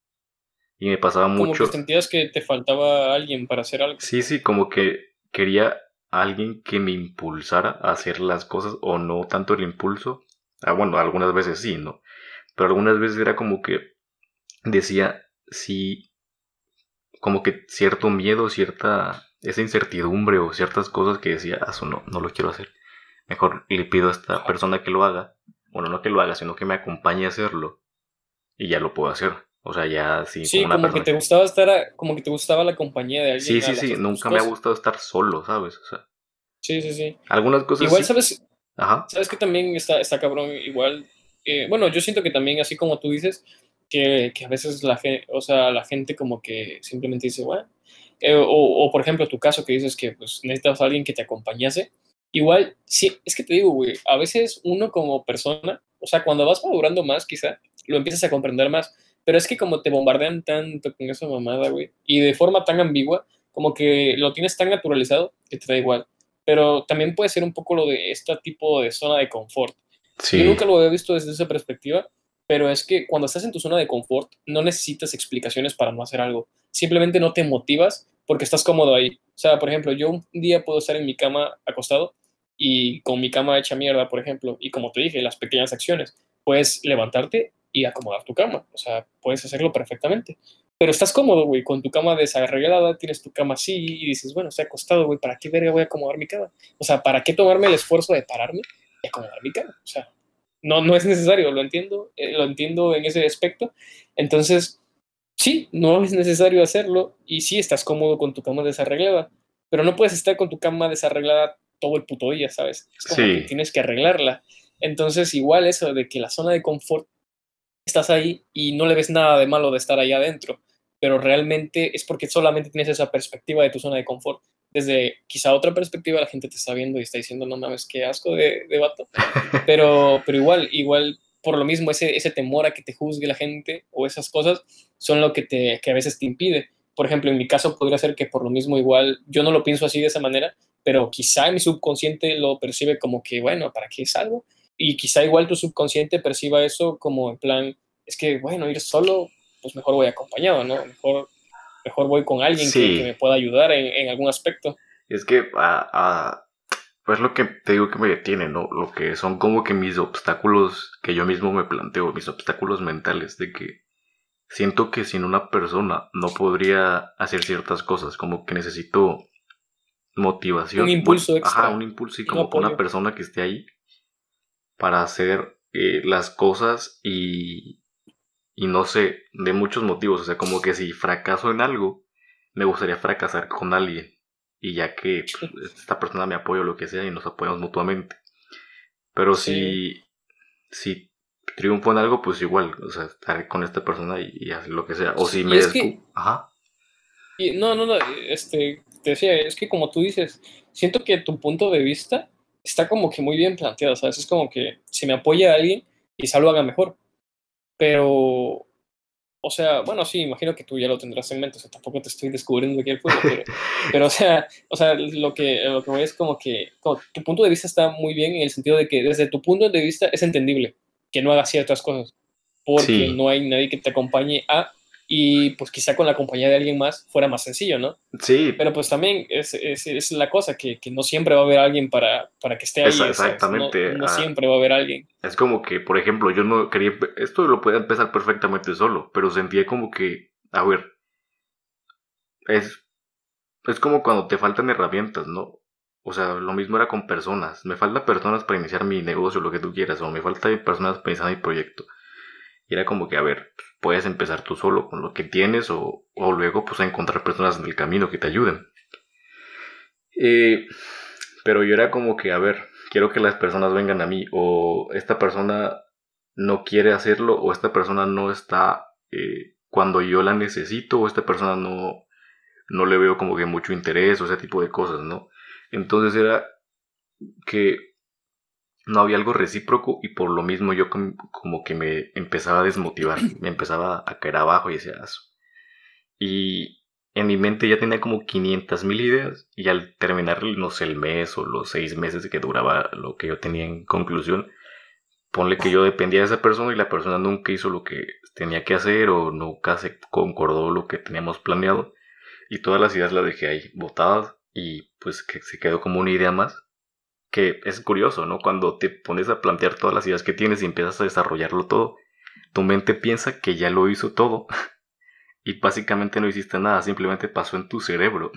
Y me pasaba Como mucho... que sentías que te faltaba alguien para hacer algo. Sí, sí, como que quería alguien que me impulsara a hacer las cosas o no tanto el impulso. Ah, bueno, algunas veces sí, ¿no? Pero algunas veces era como que decía, sí, como que cierto miedo, cierta, esa incertidumbre o ciertas cosas que decía, ah, no, no lo quiero hacer. Mejor le pido a esta persona que lo haga. Bueno, no que lo haga, sino que me acompañe a hacerlo. Y ya lo puedo hacer. O sea, ya sí, Sí, como que te gustaba estar, a- como que te gustaba la compañía de alguien. Sí, sí, sí, nunca me ha gustado estar solo, ¿sabes? O sea, Sí, sí, sí. algunas cosas Igual, sí. ¿sabes? Ajá. ¿Sabes que también está, está cabrón? Igual, eh, bueno, yo siento que también, así como tú dices, que, que a veces la gente, o sea, la gente como que simplemente dice, bueno, eh, o, o, por ejemplo tu caso que dices que pues necesitas a alguien que te acompañase, igual, sí, es que te digo, güey, a veces uno como persona, o sea, cuando vas madurando más, quizá, lo empiezas a comprender más, pero es que como te bombardean tanto con esa mamada, güey, y de forma tan ambigua, como que lo tienes tan naturalizado que te da igual. Pero también puede ser un poco lo de este tipo de zona de confort. Sí. Yo nunca lo había visto desde esa perspectiva, pero es que cuando estás en tu zona de confort no necesitas explicaciones para no hacer algo. Simplemente no te motivas porque estás cómodo ahí. O sea, por ejemplo, yo un día puedo estar en mi cama acostado y con mi cama hecha mierda, por ejemplo, y como te dije, las pequeñas acciones, puedes levantarte y acomodar tu cama. O sea, puedes hacerlo perfectamente. Pero estás cómodo, güey, con tu cama desarreglada, tienes tu cama así y dices, bueno, estoy acostado, güey, ¿para qué verga voy a acomodar mi cama? O sea, ¿para qué tomarme el esfuerzo de pararme y acomodar mi cama? O sea, no, no es necesario, lo entiendo, eh, lo entiendo en ese aspecto. Entonces, sí, no es necesario hacerlo y sí estás cómodo con tu cama desarreglada, pero no puedes estar con tu cama desarreglada todo el puto día, ¿sabes? Es como Sí. que tienes que arreglarla. Entonces, igual eso de que la zona de confort estás ahí y no le ves nada de malo de estar ahí adentro, pero realmente es porque solamente tienes esa perspectiva de tu zona de confort. Desde quizá otra perspectiva la gente te está viendo y está diciendo, no mames, qué asco de, de vato. Pero, pero igual, igual, por lo mismo, ese, ese temor a que te juzgue la gente o esas cosas son lo que, te, que a veces te impide. Por ejemplo, en mi caso podría ser que por lo mismo igual, yo no lo pienso así de esa manera, pero quizá mi subconsciente lo percibe como que, bueno, ¿para qué salgo? Y quizá igual tu subconsciente perciba eso como en plan, es que, bueno, ir solo, pues mejor voy acompañado, ¿no? Mejor, mejor voy con alguien que, Sí. que me pueda ayudar en, en algún aspecto. Es que, ah, pues lo que te digo que me detiene, ¿no? Lo que son como que mis obstáculos que yo mismo me planteo, mis obstáculos mentales, de que siento que sin una persona no podría hacer ciertas cosas, como que necesito motivación. Un impulso Bueno, extra, Ajá, un impulso y como una persona que esté ahí para hacer eh, las cosas y, y no sé, de muchos motivos. O sea, como que si fracaso en algo, me gustaría fracasar con alguien. Y ya que pues, esta persona me apoya o lo que sea y nos apoyamos mutuamente. Pero Sí. si, si triunfo en algo, pues igual, o sea, estar con esta persona y, y hacer lo que sea. O si Y me es que- Ajá. Y no, no, no, este, te decía, es que como tú dices, siento que tu punto de vista está como que muy bien planteado, ¿sabes? Es como que si me apoya alguien, quizá lo haga mejor. Pero, o sea, bueno, sí, imagino que tú ya lo tendrás en mente, o sea, tampoco te estoy descubriendo aquí el fuego, pero, pero o sea, o sea, lo que, lo que voy es como que como tu punto de vista está muy bien en el sentido de que desde tu punto de vista es entendible que no hagas ciertas cosas, porque Sí. no hay nadie que te acompañe a, y pues quizá con la compañía de alguien más fuera más sencillo, ¿no? Sí, Pero pues también es, es, es la cosa, que, que no siempre va a haber alguien para, para que esté ahí. Esa- ¿sabes? No- exactamente, No, ah. siempre va a haber alguien. Es como que, por ejemplo, yo no quería, esto lo podía empezar perfectamente solo, pero sentía como que a ver, es, es como cuando te faltan herramientas, ¿no? O sea, lo mismo era con personas. Me faltan personas para iniciar mi negocio, lo que tú quieras, o me faltan personas para iniciar mi proyecto. Y era como que, a ver, puedes empezar tú solo con lo que tienes o, o luego pues a encontrar personas en el camino que te ayuden. Eh, pero yo era como que, a ver, quiero que las personas vengan a mí o esta persona no quiere hacerlo o esta persona no está eh, cuando yo la necesito o esta persona no, no le veo como que mucho interés o ese tipo de cosas, ¿no? Entonces era que no había algo recíproco y por lo mismo yo como que me empezaba a desmotivar, me empezaba a caer abajo y decía eso. Y en mi mente ya tenía como 500 mil ideas y al terminar, no sé, el mes o los seis meses que duraba lo que yo tenía en conclusión, ponle que yo dependía de esa persona y la persona nunca hizo lo que tenía que hacer o nunca se concordó lo que teníamos planeado y todas las ideas las dejé ahí botadas y pues que se quedó como una idea más que es curioso, ¿no? Cuando te pones a plantear todas las ideas que tienes y empiezas a desarrollarlo todo, tu mente piensa que ya lo hizo todo y básicamente no hiciste nada, simplemente pasó en tu cerebro.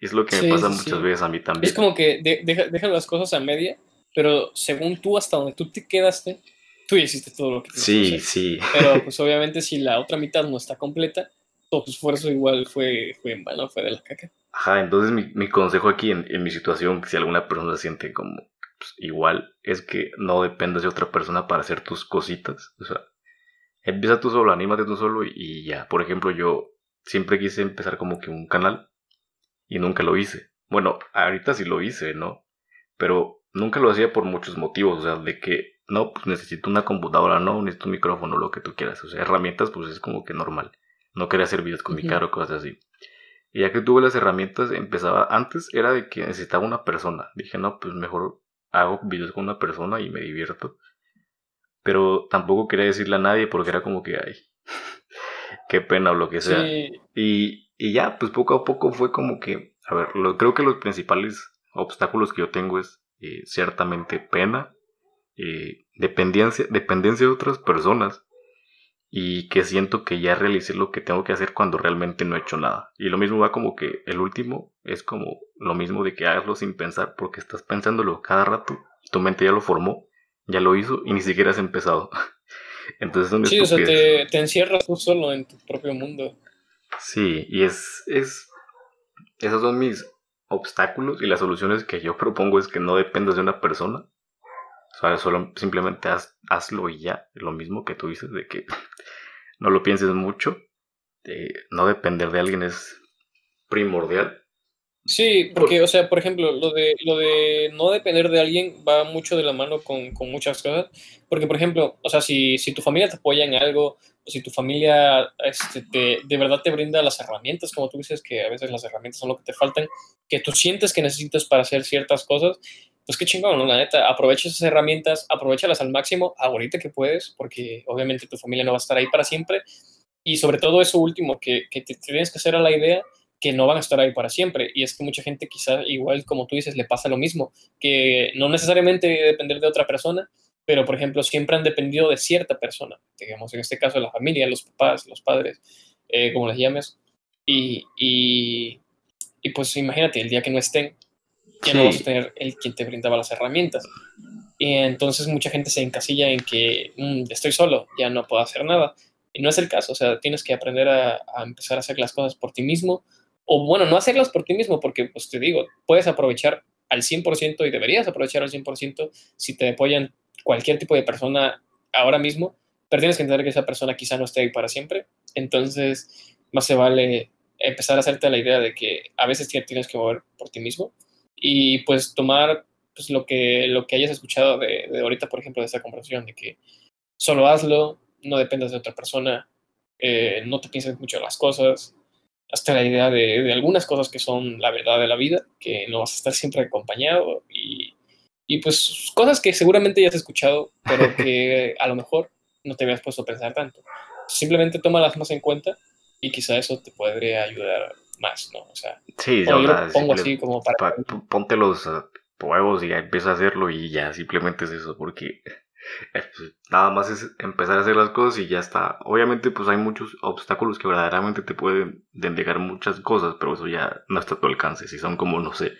Es lo que me pasa muchas veces a mí también. Es como que dejan las cosas a media, pero según tú, hasta donde tú te quedaste, tú ya hiciste todo lo que tienes Sí, sí. Pero pues obviamente si la otra mitad no está completa, todo esfuerzo igual fue, fue en vano, fue de la caca. Ajá, entonces mi, mi consejo aquí en, en, mi situación, si alguna persona se siente como pues, igual, es que no dependas de otra persona para hacer tus cositas. O sea, empieza tú solo, anímate tú solo y, ya. Por ejemplo, yo siempre quise empezar como que un canal y nunca lo hice. Bueno, ahorita sí lo hice, ¿no? Pero nunca lo hacía por muchos motivos, o sea, de que no, pues necesito una computadora, no, necesito un micrófono, lo que tú quieras. O sea, herramientas, pues es como que normal. No quería hacer videos con mi cara o cosas así. Y ya que tuve las herramientas, empezaba. Antes era de que necesitaba una persona. Dije, no, pues mejor hago videos con una persona y me divierto. Pero tampoco quería decirle a nadie porque era como que, ay, qué pena o lo que sea. Y, y, ya, pues poco a poco fue como que, a ver, lo, creo que los principales obstáculos que yo tengo es eh, ciertamente pena, eh, dependencia, dependencia de otras personas y que siento que ya realicé lo que tengo que hacer cuando realmente no he hecho nada. Y lo mismo va como que el último es como lo mismo de que hagaslo sin pensar porque estás pensándolo cada rato, tu mente ya lo formó, ya lo hizo y ni siquiera has empezado. Entonces son Sí, o sea, te, te, encierras tú solo en tu propio mundo. Sí, y es, es, esos son mis obstáculos y las soluciones que yo propongo es que no dependas de una persona, solo simplemente hazlo y ya. Lo mismo que tú dices de que no lo pienses mucho. no depender de alguien es primordial. Sí, porque, o sea, por ejemplo, lo de, lo de no depender de alguien va mucho de la mano con, con muchas cosas. Porque, por ejemplo, o sea, si, si, tu familia te apoya en algo, o si tu familia este, te, de verdad te brinda las herramientas, como tú dices, que a veces las herramientas son lo que te faltan, que tú sientes que necesitas para hacer ciertas cosas, pues qué chingón, ¿no? La neta, aprovecha esas herramientas, aprovechalas al máximo ahorita que puedes, porque obviamente tu familia no va a estar ahí para siempre. Y sobre todo eso último, que, que te tienes que hacer a la idea que no van a estar ahí para siempre. Y es que mucha gente quizá, igual como tú dices, le pasa lo mismo, que no necesariamente depender de otra persona, pero por ejemplo siempre han dependido de cierta persona, digamos en este caso la familia, los papás, los padres, eh, como les llames. Y, y, y pues imagínate, el día que no estén, ya no vas a tener el quien te brindaba las herramientas. Y entonces mucha gente se encasilla en que mm, estoy solo, ya no puedo hacer nada. Y no es el caso, o sea, tienes que aprender a, empezar a hacer las cosas por ti mismo. O bueno, no hacerlas por ti mismo, porque pues te digo, puedes aprovechar al 100% y deberías aprovechar al 100% si te apoyan cualquier tipo de persona ahora mismo, pero tienes que entender que esa persona quizá no esté ahí para siempre. Entonces, más se vale empezar a hacerte la idea de que a veces tienes que mover por ti mismo y pues tomar pues, lo, que, lo que hayas escuchado de, de ahorita, por ejemplo, de esta conversación, de que solo hazlo, no dependas de otra persona, eh, no te pienses mucho en las cosas, hasta la idea de, de, algunas cosas que son la verdad de la vida, que no vas a estar siempre acompañado y, y pues cosas que seguramente ya has escuchado, pero que a lo mejor no te habías puesto a pensar tanto. Simplemente tómalas más en cuenta y quizá eso te podría ayudar más, ¿no? O sea, sí, yo lo pongo así como para... ponte los uh, huevos y ya empieza a hacerlo y ya simplemente es eso, porque Eh, pues, nada más es empezar a hacer las cosas y ya está. Obviamente, pues hay muchos obstáculos que verdaderamente te pueden dendegar muchas cosas, pero eso ya no está a tu alcance. Si son como, no sé,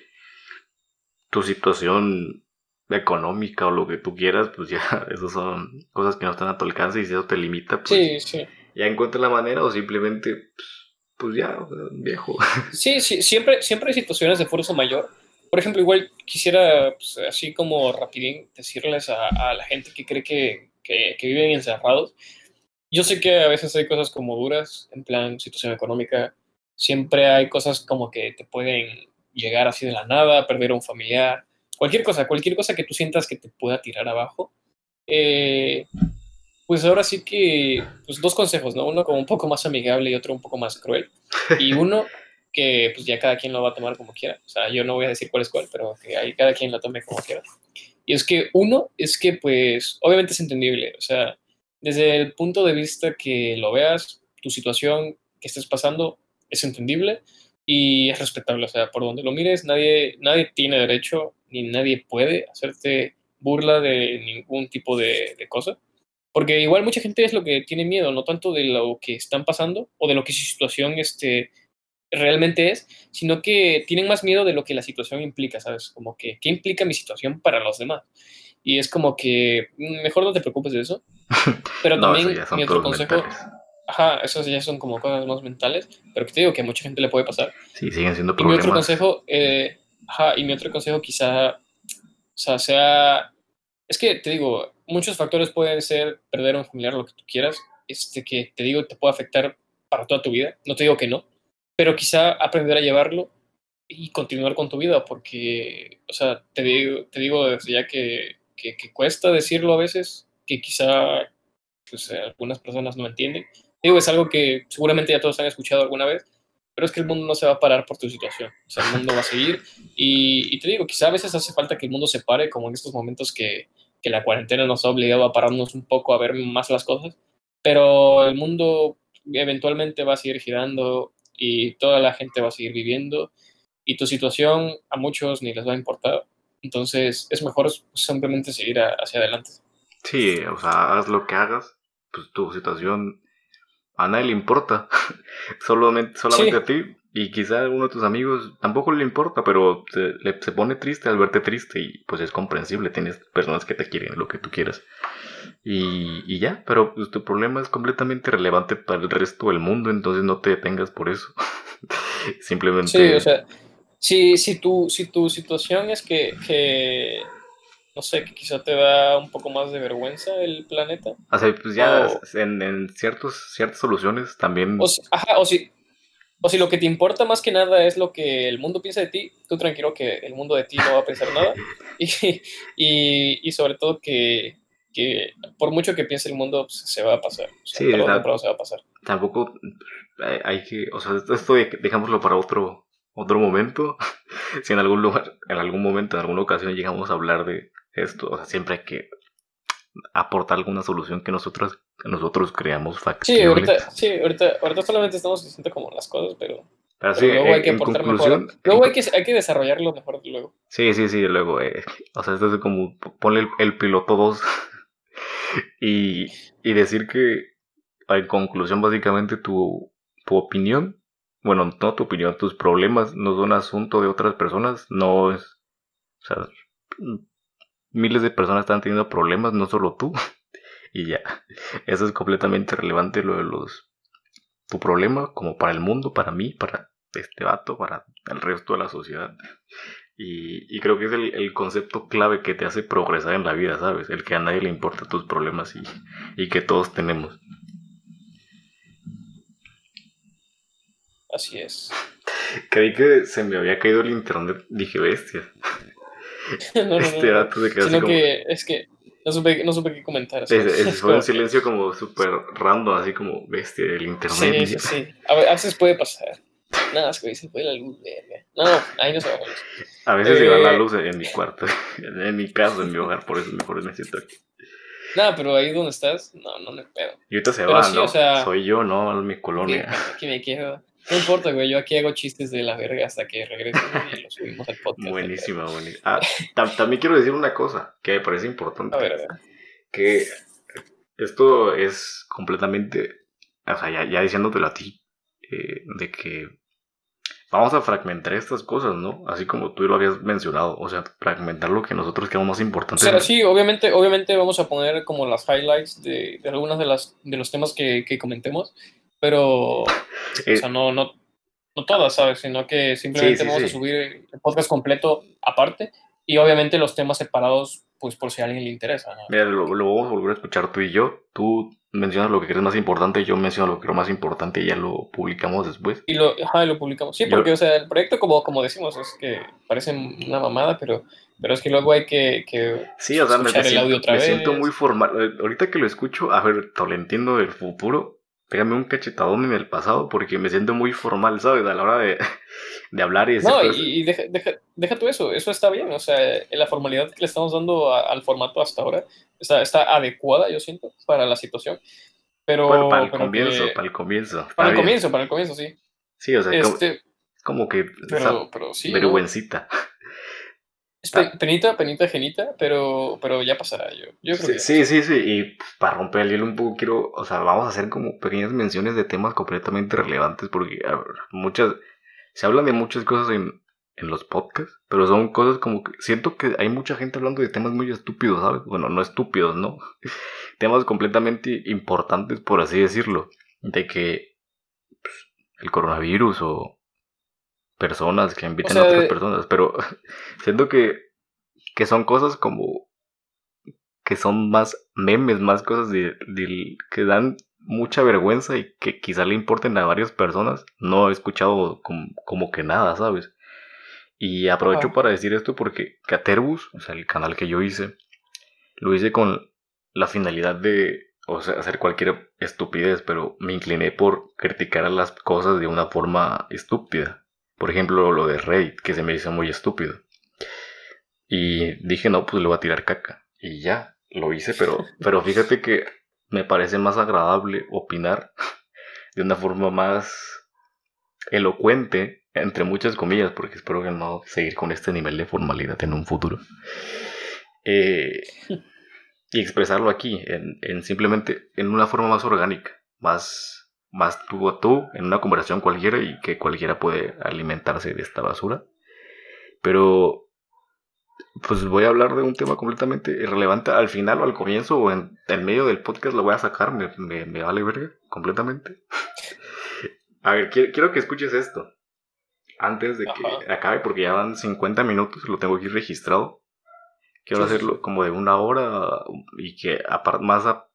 tu situación económica o lo que tú quieras, pues ya, esas son cosas que no están a tu alcance y si eso te limita, pues Sí, sí. ya encuentra la manera o simplemente, pues, pues ya, o sea, viejo. Sí, sí, siempre, siempre hay situaciones de fuerza mayor. Por ejemplo, igual quisiera, pues, así como rapidín, decirles a, a la gente que cree que, que, que viven encerrados. Yo sé que a veces hay cosas como duras, en plan situación económica. Siempre hay cosas como que te pueden llegar así de la nada, perder a un familiar, cualquier cosa, cualquier cosa que tú sientas que te pueda tirar abajo. Eh, pues ahora sí que, pues dos consejos, ¿no? Uno como un poco más amigable y otro un poco más cruel. Y uno que pues ya cada quien lo va a tomar como quiera. O sea, yo no voy a decir cuál es cuál, pero que ahí cada quien lo tome como quiera. Y es que uno es que pues obviamente es entendible. O sea, desde el punto de vista que lo veas, tu situación que estés pasando es entendible y es respetable. O sea, por donde lo mires, nadie, nadie tiene derecho ni nadie puede hacerte burla de ningún tipo de, de cosa. Porque igual mucha gente es lo que tiene miedo, no tanto de lo que están pasando o de lo que su situación este, realmente es, sino que tienen más miedo de lo que la situación implica, ¿sabes? Como que, ¿qué implica mi situación para los demás? Y es como que mm, mejor no te preocupes de eso. Pero No, también mi otro consejo, mentales. ajá, esos ya son como cosas más mentales, pero que te digo que a mucha gente le puede pasar. Sí, siguen siendo Y mi otro problemas. consejo, eh, ajá, y mi otro consejo quizá, o sea, sea, es que te digo, muchos factores pueden ser perder un familiar, lo que tú quieras, este que te digo te puede afectar para toda tu vida, no te digo que no, pero quizá aprender a llevarlo y continuar con tu vida, porque, o sea, te digo, te digo desde ya que, que, cuesta decirlo a veces, que quizá pues, algunas personas no entienden. Digo, es algo que seguramente ya todos han escuchado alguna vez, pero es que el mundo no se va a parar por tu situación. O sea, el mundo va a seguir. Y te digo, quizá a veces hace falta que el mundo se pare, como en estos momentos que, que la cuarentena nos ha obligado a pararnos un poco a ver más las cosas. Pero el mundo eventualmente va a seguir girando y toda la gente va a seguir viviendo. Y tu situación a muchos ni les va a importar. Entonces es mejor simplemente seguir a- hacia adelante. Sí, o sea, haz lo que hagas, pues tu situación a nadie le importa. solamente solamente Sí. a ti. Y quizá a alguno de tus amigos tampoco le importa, pero se, le- se pone triste al verte triste y pues es comprensible. Tienes personas que te quieren lo que tú quieras. Y, y ya, pero pues, tu problema es completamente relevante para el resto del mundo, entonces no te detengas por eso. Simplemente... Sí, o sea, si, si, tu, si tu situación es que, que, no sé, que quizá te da un poco más de vergüenza el planeta, O sea, pues ya O- en, en ciertos, ciertas soluciones también... o si, ajá, o si, o si lo que te importa más que nada es lo que el mundo piensa de ti, tú tranquilo que el mundo de ti no va a pensar nada. Y, y, y sobre todo que, que por mucho que piense el mundo, pues, se va a pasar. O sea, Sí, la- se va a pasar. tampoco hay, hay que, o sea, esto, esto de- dejámoslo para otro otro momento. si en algún lugar, en algún momento, en alguna ocasión llegamos a hablar de esto, o sea, siempre hay que aportar alguna solución que nosotros nosotros creamos Sí, factible. ahorita, sí, ahorita, ahorita solamente estamos diciendo como las cosas, pero, Pero pero sí, luego en, hay que aportar conclusión, mejor. Luego hay que, hay que desarrollarlo mejor luego. Sí, sí, sí, luego, eh, o sea, esto es como ponle el, el piloto 2 y, y decir que, en conclusión, básicamente tu, tu opinión, bueno, no tu opinión, tus problemas no son asunto de otras personas, no es, o sea, miles de personas están teniendo problemas, no solo tú, y ya, eso es completamente relevante lo de los, tu problema como para el mundo, para mí, para este vato, para el resto de la sociedad. Y, y creo que es el, el concepto clave que te hace progresar en la vida, ¿sabes? El que a nadie le importa tus problemas y, y que todos tenemos. Así es. Creí que se me había caído el internet, dije bestia. No, no, Este no. vato se quedó así Sino como... que es que no supe, no supe qué comentar. Sí, Es fue un silencio como súper random, así como bestia del internet. Sí, sí. A ve- a veces puede pasar. Nada, es que se fue la luz, verga. No, ahí no se va la luz. A veces se va la Eh. luz en mi cuarto, en mi casa, en mi hogar, por eso mejor me siento aquí. Nada, pero ahí donde estás, no, no me pedo. Y ahorita se Pero va, sí, ¿no? o sea- Soy yo, ¿no? Mi colonia. Aquí me quedo. No importa, güey. Yo aquí hago chistes de la verga hasta que regresen y los subimos al podcast. Buenísima, buenísima. Ah, tam- también quiero decir una cosa que me parece importante. A ver, a ver. que esto es completamente, o sea, ya, ya diciéndotelo a ti, eh, de que vamos a fragmentar estas cosas, ¿no? Así como tú lo habías mencionado, o sea, fragmentar lo que nosotros queremos más importante. O sea, sí, obviamente, obviamente vamos a poner como las highlights de, de algunas de, las, de los temas que, que comentemos, pero, o Eh, sea, no, no, no todas, ¿sabes? Sino que simplemente Sí, sí, vamos a sí. subir el podcast completo aparte y obviamente los temas separados, pues por si a alguien le interesa, ¿no? Mira, lo, lo vamos a volver a escuchar tú y yo. Tú mencionas lo que crees más importante, yo menciono lo que creo más importante y ya lo publicamos después. Y lo, ajá, lo publicamos. Sí, Yo- porque, o sea, el proyecto, como, como decimos, es que parece una mamada, pero, pero es que luego hay que, que Sí, o sea, me, me escuchar el siento, audio otra me vez. siento muy formal. Eh, Ahorita que lo escucho, a ver, lo entiendo del futuro. Pégame un cachetadón en el pasado porque me siento muy formal, ¿sabes? A la hora de, de hablar y decir No, cosas. y, y deja, deja, deja tú eso, eso está bien, o sea, la formalidad que le estamos dando a- al formato hasta ahora está, está adecuada, yo siento, para la situación. Pero, Bueno, para el pero comienzo, que- para el comienzo. para el bien. comienzo, para el comienzo, sí. Sí, o sea, Este, como que pero, pero sí. ¿no? Es pe- penita, penita, genita, pero, pero ya pasará, yo, yo creo Sí, que sí, sí, sí, y pues, para romper el hielo un poco quiero, o sea, vamos a hacer como pequeñas menciones de temas completamente relevantes porque ver, muchas, se hablan de muchas cosas en, en los podcasts, pero son cosas como que siento que hay mucha gente hablando de temas muy estúpidos, ¿sabes? Bueno, no estúpidos, ¿no? temas completamente importantes, por así decirlo, de que pues, el coronavirus o personas que inviten sea, a otras de- personas, pero siento que, que son cosas como que son más memes, más cosas de, del- que dan mucha vergüenza y que quizá le importen a varias personas. No he escuchado como, como que nada, ¿sabes? Y aprovecho Ajá. para decir esto porque Caterbus, o sea, el canal que yo hice, lo hice con la finalidad de, o sea, hacer cualquier estupidez, pero me incliné por criticar a las cosas de una forma estúpida. Por ejemplo, lo de Reddit, que se me hizo muy estúpido. Y dije, no, pues le voy a tirar caca. Y ya, lo hice, pero, pero fíjate que me parece más agradable opinar de una forma más elocuente, entre muchas comillas, porque espero que no seguir con este nivel de formalidad en un futuro. Eh, y expresarlo aquí, en, en simplemente en una forma más orgánica, más, más tú a tú, en una conversación cualquiera y que cualquiera puede alimentarse de esta basura. Pero pues voy a hablar de un tema completamente irrelevante al final o al comienzo o en el medio del podcast lo voy a sacar, me, me, me vale verga completamente. A ver, quiero, quiero que escuches esto antes de que Ajá. acabe porque ya van 50 minutos, lo tengo aquí registrado. Quiero Sí, hacerlo como de una hora y que más a-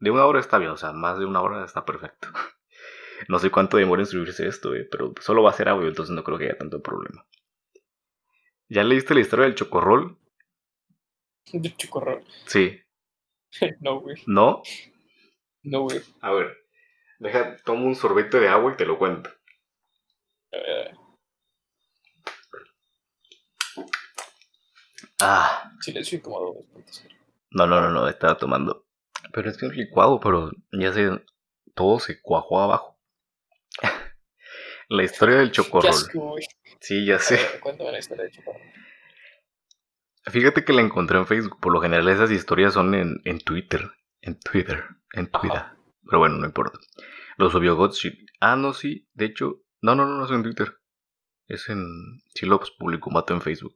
de una hora está bien, o sea, más de una hora está perfecto. No sé cuánto demora en subirse esto, eh, pero solo va a ser audio, entonces no creo que haya tanto problema. ¿Ya leíste la historia del chocorrol? De chocorrol. Sí. No, güey. ¿No? No, güey. A ver, deja, tomo un sorbete de agua y te lo cuento. Eh, Ah, silencio incómodo. no, no, no, no, estaba tomando. Pero es que es licuado, pero ya sé, todo se cuajó abajo. la historia del chocorrol. Sí, ya sé. ver, Cuéntame la historia de chocorrol. Fíjate que la encontré en Facebook. Por lo general esas historias son en, en Twitter. En Twitter. En Ajá. Twitter. Pero bueno, no importa. Lo subió Godship. Ah, no, sí. De hecho, no, no, no, no es en Twitter. Es en... Sí lo publicó un vato en Facebook.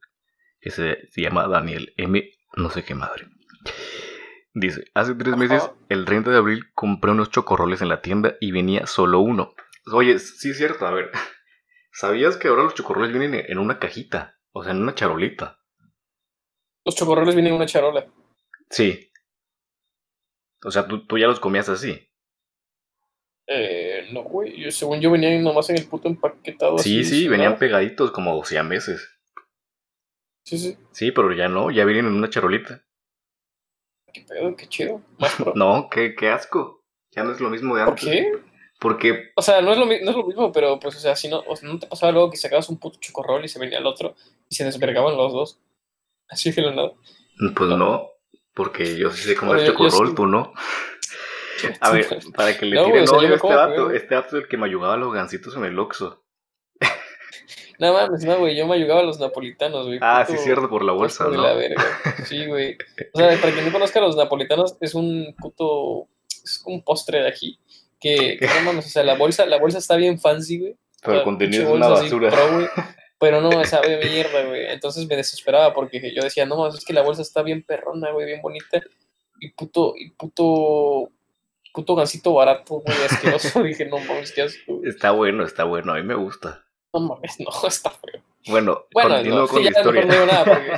Que se, se llama Daniel M. No sé qué madre. Dice, hace tres Ajá. meses, el 30 de abril, compré unos chocorroles en la tienda y venía solo uno. Oye, sí es cierto, a ver. ¿Sabías que ahora los chocorroles vienen en una cajita? O sea, en una charolita. Los chocorroles vienen en una charola. Sí. O sea, tú, tú ya los comías así. Eh, no, güey. Yo, según yo venían nomás en el puto empaquetado. Sí, así, sí, venían nada. pegaditos como meses. Sí, sí. Sí, pero ya no, ya vienen en una charolita. Qué pedo, qué chido. No, qué, qué asco. Ya no es lo mismo de ¿Por antes. qué? Porque, O sea, no es, lo, no es lo mismo, pero pues, o sea, si no, o sea, no te pasaba luego que sacabas un puto chocorrol y se venía el otro y se desvergaban los dos. Así que nada. pues no. Porque yo sí sé yo- yo chocorrol, sí. tú no. A ver, para que le No, tire güey, o sea, odio yo a este güey. este vato es el que me ayudaba a los gancitos en el Oxxo. No mames, no, güey, yo me ayudaba a los napolitanos, güey. Ah, sí, cierto, por la bolsa, de ¿no? la verga. Sí, güey. O sea, para quien no conozca a los napolitanos, es un puto. Es un postre de aquí. Que, que no mames, o sea, la bolsa, la bolsa está bien fancy, güey. Pero el contenido es una así basura. pro, güey, pero no, sabe mierda, güey. Entonces me desesperaba porque yo decía, no, es que la bolsa está bien perrona, güey, bien bonita. Y puto, y puto, puto gancito barato, güey, asqueroso. Dije, no mames, qué asco. Está bueno, está bueno, a mí me gusta. No mames, no, está feo. Bueno, Bueno, continúo no, con sí, la historia. no nada porque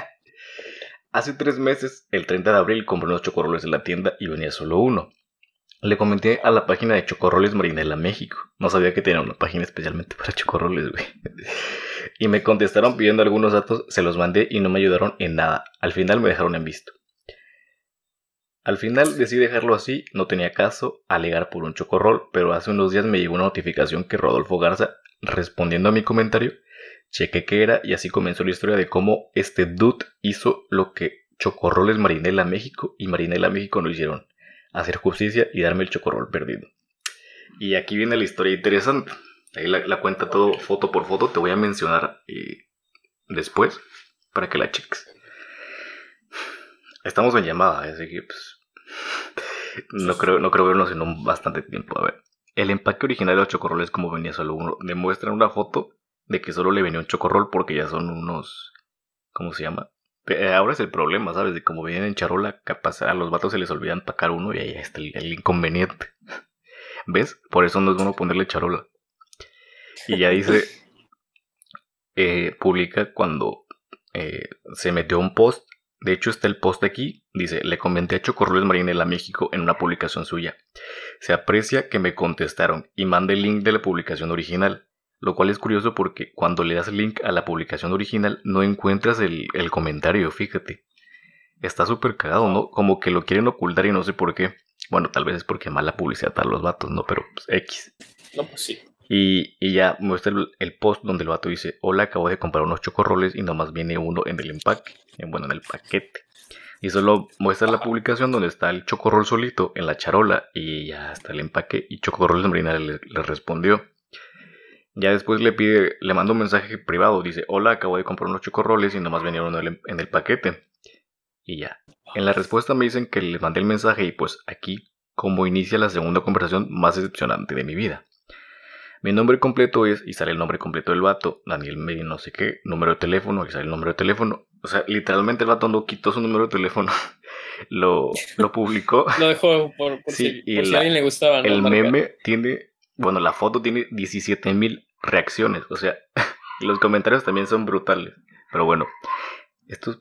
Hace tres meses, el 30 de abril, compré unos chocorroles en la tienda y venía solo uno. Le comenté a la página de Chocorroles Marinela México. No sabía que tenía una página especialmente para chocorroles, güey. Y me contestaron pidiendo algunos datos, se los mandé y no me ayudaron en nada. Al final me dejaron en visto. Al final decidí dejarlo así, no tenía caso alegar por un chocorrol, pero hace unos días me llegó una notificación que Rodolfo Garza, respondiendo a mi comentario, chequé qué era y así comenzó la historia de cómo este dude hizo lo que Chocorroles Marinela México y Marinela México no hicieron, hacer justicia y darme el chocorrol perdido. Y aquí viene la historia interesante. Ahí la, la cuenta todo foto por foto, te voy a mencionar eh, después para que la cheques. Estamos en llamada, así que pues, no creo, no creo vernos en un bastante tiempo. A ver, el empaque original de los chocorroles como venía solo uno, demuestra una foto de que solo le venía un chocorrol porque ya son unos, ¿cómo se llama? Eh, Ahora es el problema, ¿sabes? De cómo vienen en charola, capaz a los vatos se les olvida empacar uno y ahí está el, el inconveniente. ¿Ves? Por eso no es bueno ponerle charola. Y ya dice, eh, publica cuando eh, se metió un post. De hecho está el post aquí. Dice, le comenté a Chocorroles Marinela México en una publicación suya. Se aprecia que me contestaron y mande el link de la publicación original. Lo cual es curioso porque cuando le das link a la publicación original no encuentras el, el comentario, fíjate. Está súper cagado, ¿no? Como que lo quieren ocultar y no sé por qué. Bueno, tal vez es porque mala publicidad para los vatos, ¿no? Pero pues, X. no, pues sí. Y, ya muestra el, post donde el vato dice, hola, acabo de comprar unos chocorroles y nomás viene uno en el empaque, en- bueno, en el paquete. Y solo muestra la publicación donde está el chocorrol solito en la charola y ya está el empaque y chocorrol de Marina le, respondió. Ya después le pide, le manda un mensaje privado, dice, hola, acabo de comprar unos chocorroles y nomás venía uno en el, en el paquete. Y ya. En la respuesta me dicen que le mandé el mensaje y pues aquí como inicia la segunda conversación más decepcionante de mi vida. Mi nombre completo es, y sale el nombre completo del vato, Daniel Medina no sé qué, número de teléfono, y sale el número de teléfono. O sea, literalmente el vato no quitó su número de teléfono, lo, lo publicó. Lo dejó por, por Sí, si, y por si la- a alguien le gustaba. ¿no? El Marcar. meme tiene, bueno, la foto tiene 17.000 reacciones, o sea, los comentarios también son brutales. Pero bueno, estos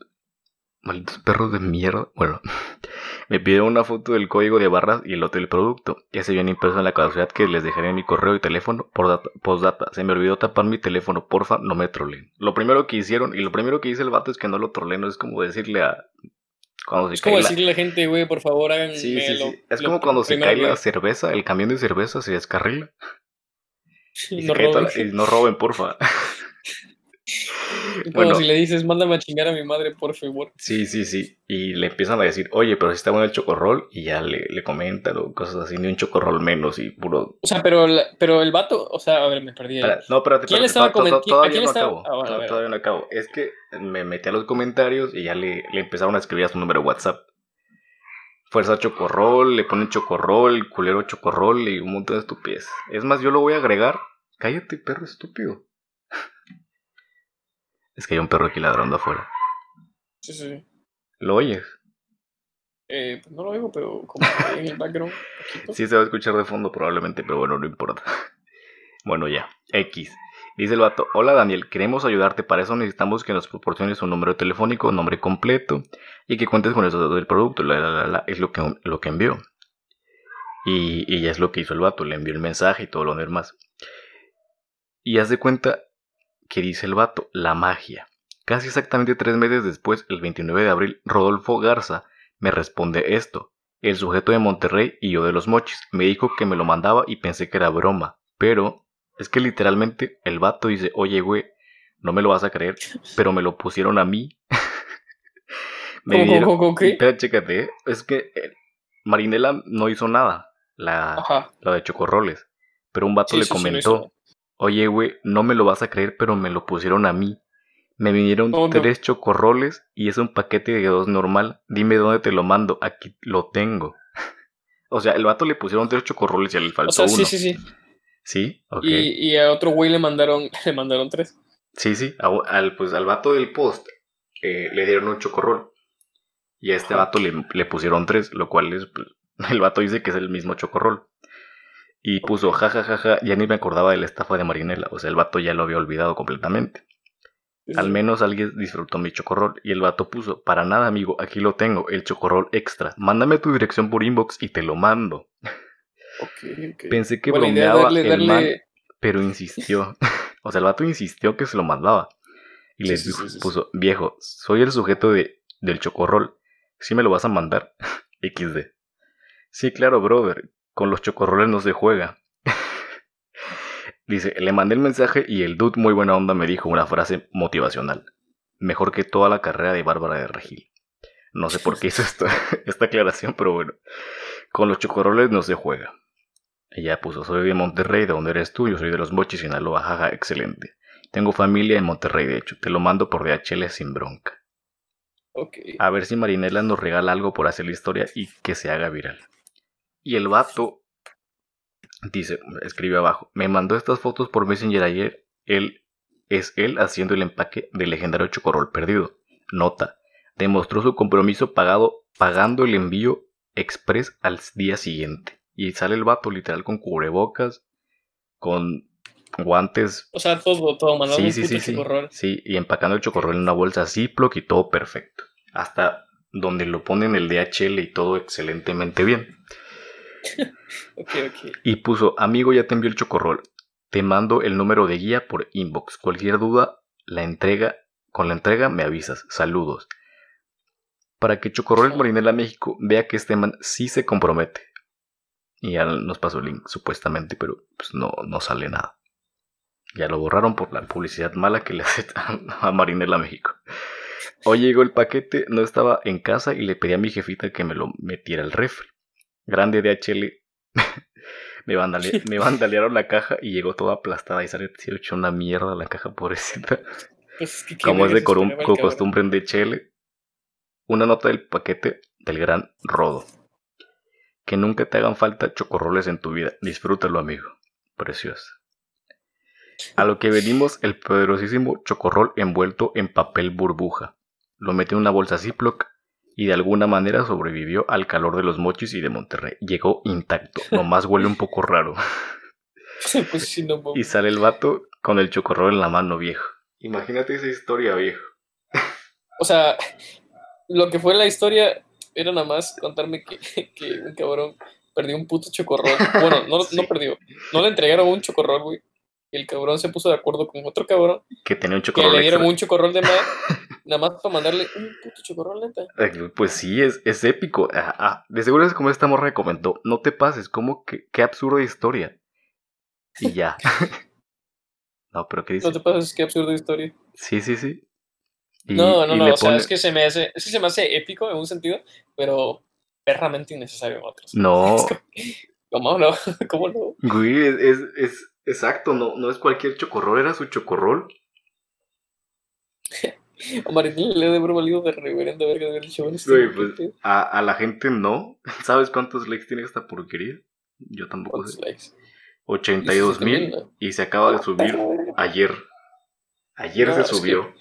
malditos perros de mierda, bueno, me pidieron una foto del código de barras y el lote del producto. Ya se viene impreso en la caducidad que les dejaré en mi correo y teléfono por data, postdata. Se me olvidó tapar mi teléfono, porfa, no me troleen. Lo primero que hicieron, y lo primero que dice el vato es que no lo troleen, no es como decirle a... Cuando se Es como la- decirle a la gente, güey, por favor, hagan. Sí, sí, lo- sí. Es lo como cuando se cae la cerveza, el camión de cerveza se descarrila. Y, No roben. la- y no roben, porfa. Como bueno. si le dices, mándame a chingar a mi madre, por favor. Sí, sí, sí. Y le empiezan a decir, oye, pero si está bueno el chocorrol. Y ya le, le comentan o cosas así, ni un chocorrol menos y puro. O sea, pero, la- pero el vato, o sea, a ver, me perdí. Espera, no, espérate, ¿Quién estaba to- to- comen- Todavía no acabo. Ah. Todavía no acabo. Es que me metí a los comentarios y ya le, le empezaron a escribir a su número de WhatsApp. Fuerza chocorrol, le ponen chocorrol, culero chocorrol y un montón de estupidez. Es más, yo lo voy a agregar. Cállate, perro estúpido. Es que hay un perro aquí ladrando afuera. Sí, sí. ¿Lo oyes? Eh, pues no lo oigo, pero como en el background. un poquito. Sí se va a escuchar de fondo probablemente, pero bueno, no importa. Bueno, ya. X. Dice el vato, hola Daniel, queremos ayudarte, para eso necesitamos que nos proporciones un número telefónico, nombre completo y que cuentes con datos del producto. La, la, la, la, es lo que, lo que envió. Y, y ya es lo que hizo el vato, le envió el mensaje y todo lo demás. Y haz de cuenta que dice el vato, la magia. Casi exactamente tres meses después, el 29 de abril, Rodolfo Garza me responde esto. El sujeto de Monterrey y yo de los mochis. Me dijo que me lo mandaba y pensé que era broma. Pero es que literalmente el vato dice, oye, güey, no me lo vas a creer, pero me lo pusieron a mí. me ¿Cómo, dieron... cómo, cómo, qué? Espera, chécate, ¿eh? es que eh, Marinela no hizo nada, la, la de Chocorroles. Pero un vato Sí, le comentó. Oye, güey, no me lo vas a creer, pero me lo pusieron a mí. Me vinieron Oh, no. tres chocorroles y es un paquete de dos normal. Dime dónde te lo mando. Aquí lo tengo. o sea, el vato le pusieron tres chocorroles y le faltó O sea, uno. sí, sí, sí. ¿Sí? Ok. Y, y a otro güey le mandaron, le mandaron tres. Sí, sí. a- al, pues, al vato del post eh, le dieron un chocorrol. Y a este Ajá. vato le, le pusieron tres, lo cual es, pues, el vato dice que es el mismo chocorrol. Y puso, jajajaja, ya ni me acordaba de la estafa de Marinela. O sea, el vato ya lo había olvidado completamente. Al menos alguien disfrutó mi chocorrol. Y el vato puso, para nada amigo, aquí lo tengo, el chocorrol extra. Mándame tu dirección por inbox y te lo mando. Pensé que bromeaba darle, el darle. man, pero insistió. o sea, el vato insistió que se lo mandaba. Y Sí, les dijo- sí. puso, viejo, soy el sujeto de, del chocorrol. ¿Sí me lo vas a mandar? XD. Sí, claro, brother. Con los chocorroles no se juega. Dice, le mandé el mensaje y el dude muy buena onda me dijo una frase motivacional. Mejor que toda la carrera de Bárbara de Regil. No sé por qué hizo esto, esta aclaración, pero bueno. Con los chocorroles no se juega. Ella puso, soy de Monterrey, ¿de dónde eres tú? Yo soy de los Mochis, Sinaloa, jaja, excelente. Tengo familia en Monterrey, de hecho, te lo mando por DHL sin bronca. Ok. A ver si Marinela nos regala algo por hacer la historia y que se haga viral. Y el vato dice, escribe abajo, me mandó estas fotos por Messenger ayer. Él es él haciendo el empaque del legendario chocorrol perdido. Nota, demostró su compromiso pagado, pagando el envío express al día siguiente. Y sale el vato literal con cubrebocas, con guantes O sea, todo, todo, mandando Sí, sí, sí, sí. Sí, y empacando el chocorrol en una bolsa Ziploc y todo perfecto. Hasta donde lo ponen el DHL y todo excelentemente bien. Y puso, amigo, ya te envió el chocorrol. Te mando el número de guía por inbox. Cualquier duda, la entrega, con la entrega me avisas. Saludos. Para que Chocorrol. Marinela México vea que este man sí se compromete. Y ya nos pasó el link, supuestamente, pero pues no, no sale nada. Ya lo borraron por la publicidad mala que le hace a Marinela México. Hoy llegó el paquete, no estaba en casa y le pedí a mi jefita que me lo metiera al refri. Grande DHL. me, vandale- me vandalearon la caja y llegó toda aplastada y sale se hecho una mierda la caja pobrecita. Pues es que qué Como es de costumbre en DHL. Una nota del paquete del gran Rodo. Que nunca te hagan falta chocorroles en tu vida. Disfrútalo, amigo. Precioso. A lo que venimos, el poderosísimo chocorrol envuelto en papel burbuja. Lo metió en una bolsa Ziploc y de alguna manera sobrevivió al calor de los mochis y de Monterrey. Llegó intacto, nomás huele un poco raro. pues sí, no, Y sale el vato con el chocorrol en la mano, viejo. Imagínate esa historia, viejo. O sea, lo que fue la historia era nada más contarme que, que un cabrón perdió un puto chocorrol. Bueno, no, Sí. no perdió. No le entregaron un chocorrol, güey. El cabrón se puso de acuerdo con otro cabrón Que tenía un que chocorrol le dieron extra. un chocorrol de más, nada más para mandarle un puto chocorrol, neta. Eh, Pues sí, es, es épico. Ah, ah, de seguro es como esta morra comentó. No te pases, como que qué absurda historia. Y ya. no, pero ¿qué dice? No te pases, qué absurda historia. Sí, sí, sí. Y- no, no, no, o sea, pone- es que se me hace, es que se me hace épico en un sentido, pero perramente innecesario en otros. No, ¿Cómo no? ¿Cómo no? güey, es, es, es- exacto, no, no es cualquier chocorrol, era su chocorrol. A Marinela le debe haber valido de reverenda verga de haber dicho "Bueno, este Güey, ¿qué pues, a, a la gente no. ¿Sabes cuántos likes tiene esta porquería? Yo tampoco ¿Cuántos sé. likes? 82 mil ¿no? y se acaba de subir ayer. Ayer No, se es que- subió.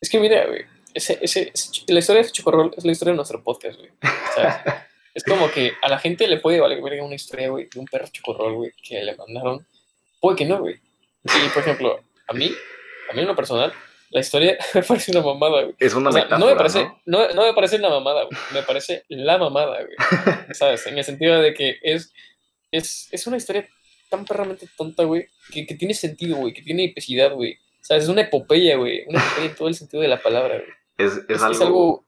Es que mira, güey, ese, ese, la historia de ese chocorrol es la historia de nuestro podcast, güey. ¿sabes? es como que a la gente le puede valer verga una historia, güey, de un perro chocorrol, güey, que le mandaron. Puede que no, güey. Y, por ejemplo, a mí, a mí en lo personal, la historia me parece una mamada, güey. Es una O sea, metáfora, no me parece, ¿no? ¿no? No, me parece una mamada, güey. Me parece la mamada, güey. ¿Sabes? En el sentido de que es, es, es una historia tan perramente tonta, güey, que, que tiene sentido, güey, que tiene epicidad, güey. ¿Sabes? Es una epopeya, güey. Una epopeya en todo el sentido de la palabra, güey. Es, es Es, algo, es algo.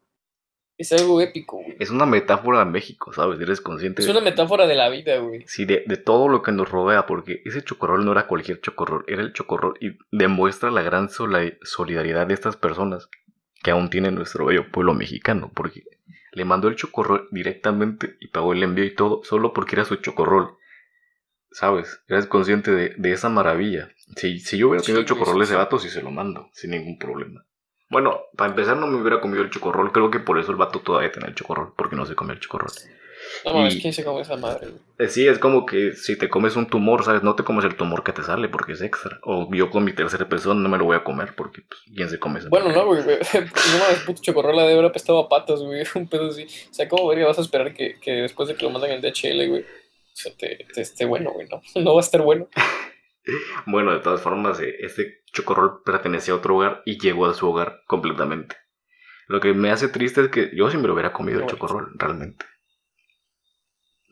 Es algo épico, güey. Es una metáfora de México, ¿sabes? Eres consciente Es de- una metáfora de la vida, güey. Sí, de, de todo lo que nos rodea, porque ese chocorrol no era cualquier chocorrol, era el chocorrol y demuestra la gran solidaridad de estas personas que aún tiene nuestro bello pueblo mexicano, porque le mandó el chocorrol directamente y pagó el envío y todo, solo porque era su chocorrol. ¿sabes? Eres consciente de, de esa maravilla. Si, si yo hubiera tenido el chocorrol de ese vato, sí se lo mando, sin ningún problema. Bueno, para empezar no me hubiera comido el chocorrol, creo que por eso el vato todavía tiene el chocorrol, porque no se comió el chocorrol. No, es que se come esa madre, eh, Sí, es como que si te comes un tumor, ¿sabes? No te comes el tumor que te sale porque es extra. O yo con mi tercera persona no me lo voy a comer porque, pues, ¿quién se come eso? Bueno, no, güey. No mames, puto chocorrola de haber apestado a patas, güey. Un pedo así. O sea, ¿cómo vería vas a esperar que, que después de que lo mandan en DHL, güey? O sea, te, te esté bueno, güey. No, no va a estar bueno. Bueno, de todas formas, eh, este chocorrol pertenecía a otro hogar y llegó a su hogar completamente. Lo que me hace triste es que yo lo hubiera comido el chocorrol, realmente.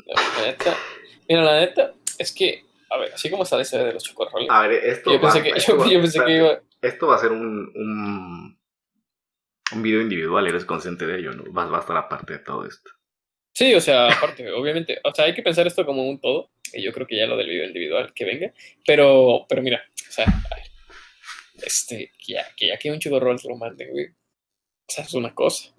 La neta, mira, la neta es que, a ver, así como está la historia de los chocorroles. A ver, esto yo va, pensé que, yo, pensé que iba. Esto va a ser un, un, un video individual, eres consciente de ello, ¿no? Vas, va a estar aparte de todo esto. Sí, o sea, aparte, obviamente, o sea, hay que pensar esto como un todo, y yo creo que ya lo del video individual que venga, pero, pero mira, o sea, este, ya, que ya que un chocorrol te lo manden, güey, o sea, es una cosa.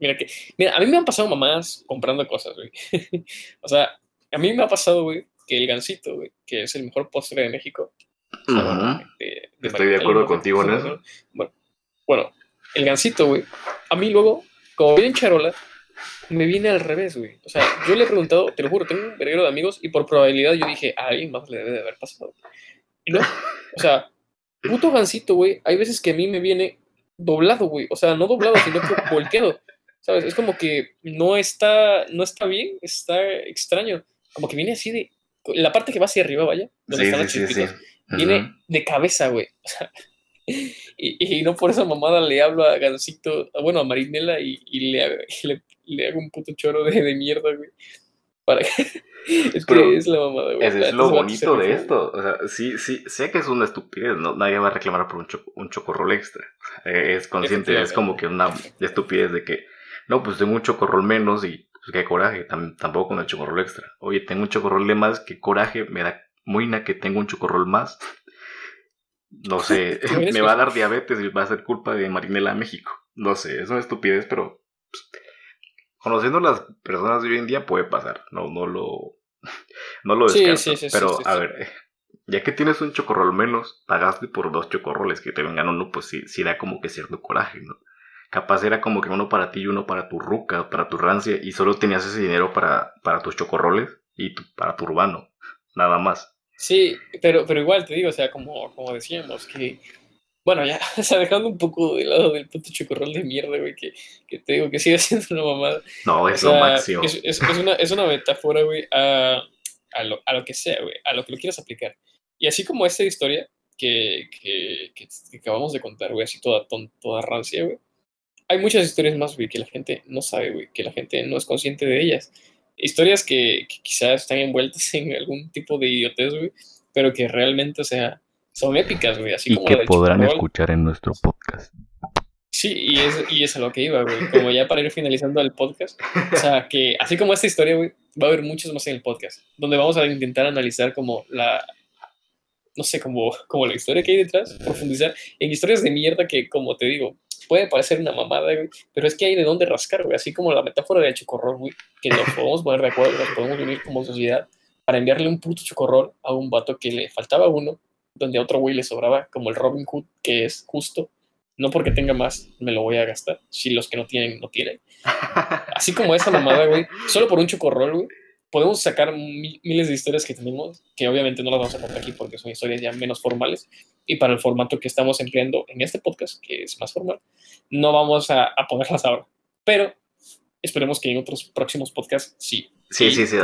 Mira que, mira, a mí me han pasado mamás comprando cosas, güey. o sea, a mí me ha pasado, güey, que el gansito, güey, que es el mejor postre de México. Estoy de acuerdo contigo en eso. Bueno, bueno, el gansito, güey, a mí luego, como viene en charola, me viene al revés, güey. O sea, yo le he preguntado, te lo juro, tengo un verguero de amigos y por probabilidad yo dije, a alguien más le debe de haber pasado. Y no, o sea, puto gansito, güey, hay veces que a mí me viene doblado, güey. O sea, no doblado, sino que volteado. ¿Sabes? Es como que no está, no está bien, está extraño. Como que viene así de. La parte que va hacia arriba, vaya, donde están las chispitas, viene de cabeza, güey. O sea, y, y, no por esa mamada le hablo a Gansito, bueno, a Marinela y, y, le, le, le, hago un puto choro de, de mierda, güey. Para que es que es la mamada, güey. Es, lo bonito de esto. O sea, sí, sí, sé que es una estupidez, ¿no? Nadie va a reclamar por un, choco, un chocorrol extra. Eh, es consciente, es como que una estupidez de que, no, pues tengo un chocorrol menos y pues qué coraje, tampoco con el chocorrol extra. Oye, tengo un chocorrol de más, qué coraje, me da muina que tengo un chocorrol más. No sé, me va a dar diabetes y va a ser culpa de Marinela México. No sé, es una estupidez, pero pues, conociendo las personas de hoy en día puede pasar. No, no lo, no lo descarto. pero a ver, ya que tienes un chocorrol menos, pagaste por dos chocorroles que te vengan uno, pues sí, sí da como que cierto coraje, ¿no? Capaz era como que uno para ti y uno para tu ruca, para tu rancia, y solo tenías ese dinero para, para tus chocorroles y para tu urbano, nada más. Sí, pero, pero igual te digo, o sea, como, como decíamos, que bueno, ya, o sea, dejando un poco de lado del puto chocorrol de mierda, güey, que, que te digo que sigue siendo una mamada. No, es lo máximo. Es, es, una, es, una, metáfora, güey, a, a, lo, a, lo, que sea, güey, a lo que lo quieras aplicar. Y así como esta historia que, que, que, acabamos de contar, güey, así toda, toda rancia, güey. Hay muchas historias más, güey, que la gente no sabe, güey, que la gente no es consciente de ellas. Historias que, que quizás están envueltas en algún tipo de idiotez, güey, pero que realmente, o sea, son épicas, güey. Así y que podrán escuchar en nuestro podcast. Sí, y es, y es a lo que iba, güey. Como ya para ir finalizando el podcast. O sea, que así como esta historia, güey, va a haber muchos más en el podcast. Donde vamos a intentar analizar como la. No sé, como, como la historia que hay detrás. Profundizar en historias de mierda que, como te digo, puede parecer una mamada, güey. Pero es que hay de dónde rascar, güey. Así como la metáfora del chocorrol, güey. Que nos podemos poner de acuerdo, nos podemos unir como sociedad para enviarle un puto chocorrol a un vato que le faltaba uno donde a otro güey le sobraba, como el Robin Hood, que es justo. No porque tenga más, me lo voy a gastar. Si los que no tienen, no tienen. Así como esa mamada, güey. Solo por un chocorrol, güey. Podemos sacar miles de historias que tenemos, que obviamente no las vamos a contar aquí porque son historias ya menos formales. Y para el formato que estamos empleando en este podcast, que es más formal, no vamos a, a ponerlas ahora. Pero esperemos que en otros próximos podcasts sí. Sí, sí, sí.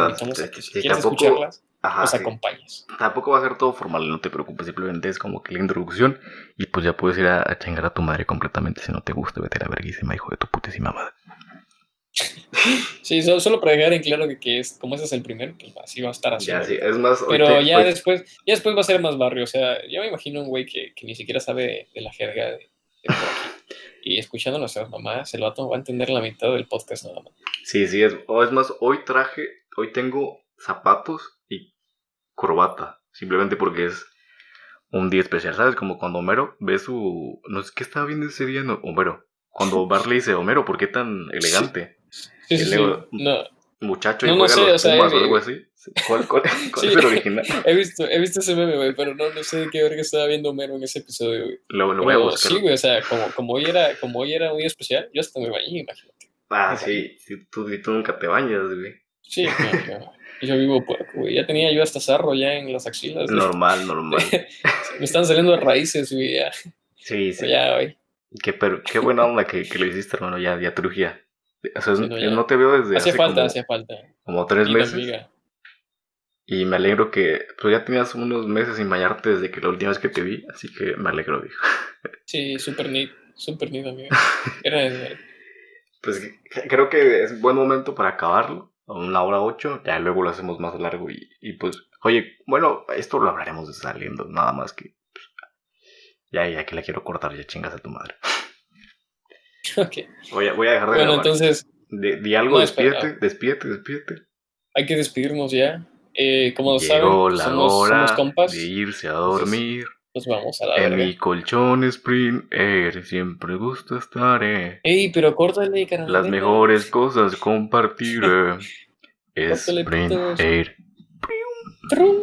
si quieres escucharlas, Ajá, nos acompañes. Tampoco va a ser todo formal, no te preocupes, simplemente es como que la introducción y pues ya puedes ir a, chingar a tu madre completamente si no te gusta, vete a la verguísima, hijo de tu putísima madre. Sí, solo, para dejar en claro que, es, como ese es el primero, pues así va a estar así. Ya, sí, es más. Pero ya después, ya después va a ser más barrio. O sea, yo me imagino un güey que, que ni siquiera sabe de, la jerga de, por aquí. Y escuchando a nuestras mamás, el vato va a entender la mitad del podcast nada más. Sí, sí, es, es más, hoy traje, hoy tengo zapatos corbata, simplemente porque es un día especial, ¿sabes? Como cuando Homero ve su... No sé qué estaba viendo ese día, no, Homero. Cuando Barley dice, Homero, ¿por qué tan elegante? Sí, sí, no, muchacho y No, no juega sé, los o sea, Pumas o eh, algo así. ¿Cuál, cuál- cuál Sí. es el original? He visto, he visto ese meme, güey, pero no, no sé de qué verga estaba viendo Mero en ese episodio, güey. Lo, lo voy a buscar. sí, güey, o sea, como, como, hoy era, como hoy era muy especial, yo hasta me bañé, imagínate. Ah, sí, sí, tú, tú nunca te bañas, güey. Sí, no. Yo vivo puerco, güey. Ya tenía yo hasta sarro ya en las axilas. güey. Normal, normal. Me están saliendo raíces, güey, ya. Sí, sí. Ya, güey. Qué, pero, qué buena onda que, que lo hiciste, hermano. Ya, ya trujía. O sea, no, ya. no te veo desde Hacía hace falta, como, hacía falta. como tres Linda meses. amiga. Y me alegro que pues ya tenías unos meses sin bañarte desde que la última vez que te vi. Así que me alegro, viejo. Sí, súper neat, súper neat, amigo. Era, Pues creo que es buen momento para acabarlo. Una hora ocho. Ya luego lo hacemos más largo. Y, y pues, oye, bueno, esto lo hablaremos de saliendo. Nada más que. pues, ya, ya que la quiero cortar, ya chingas a tu madre. ok. Voy a, voy a dejar de Bueno, grabar. entonces Di, di algo, No, despídete, despídete, despídete. hay que despedirnos ya. Eh, como Llegó saben, la somos, hora somos compas. de irse a dormir. Nos vamos a la En verga. mi colchón Spring Air siempre gusto estar. eh. Ey, pero córtale, carnal. Las mejores cosas compartir. eh. Córtale, Spring putos. Air. Trum.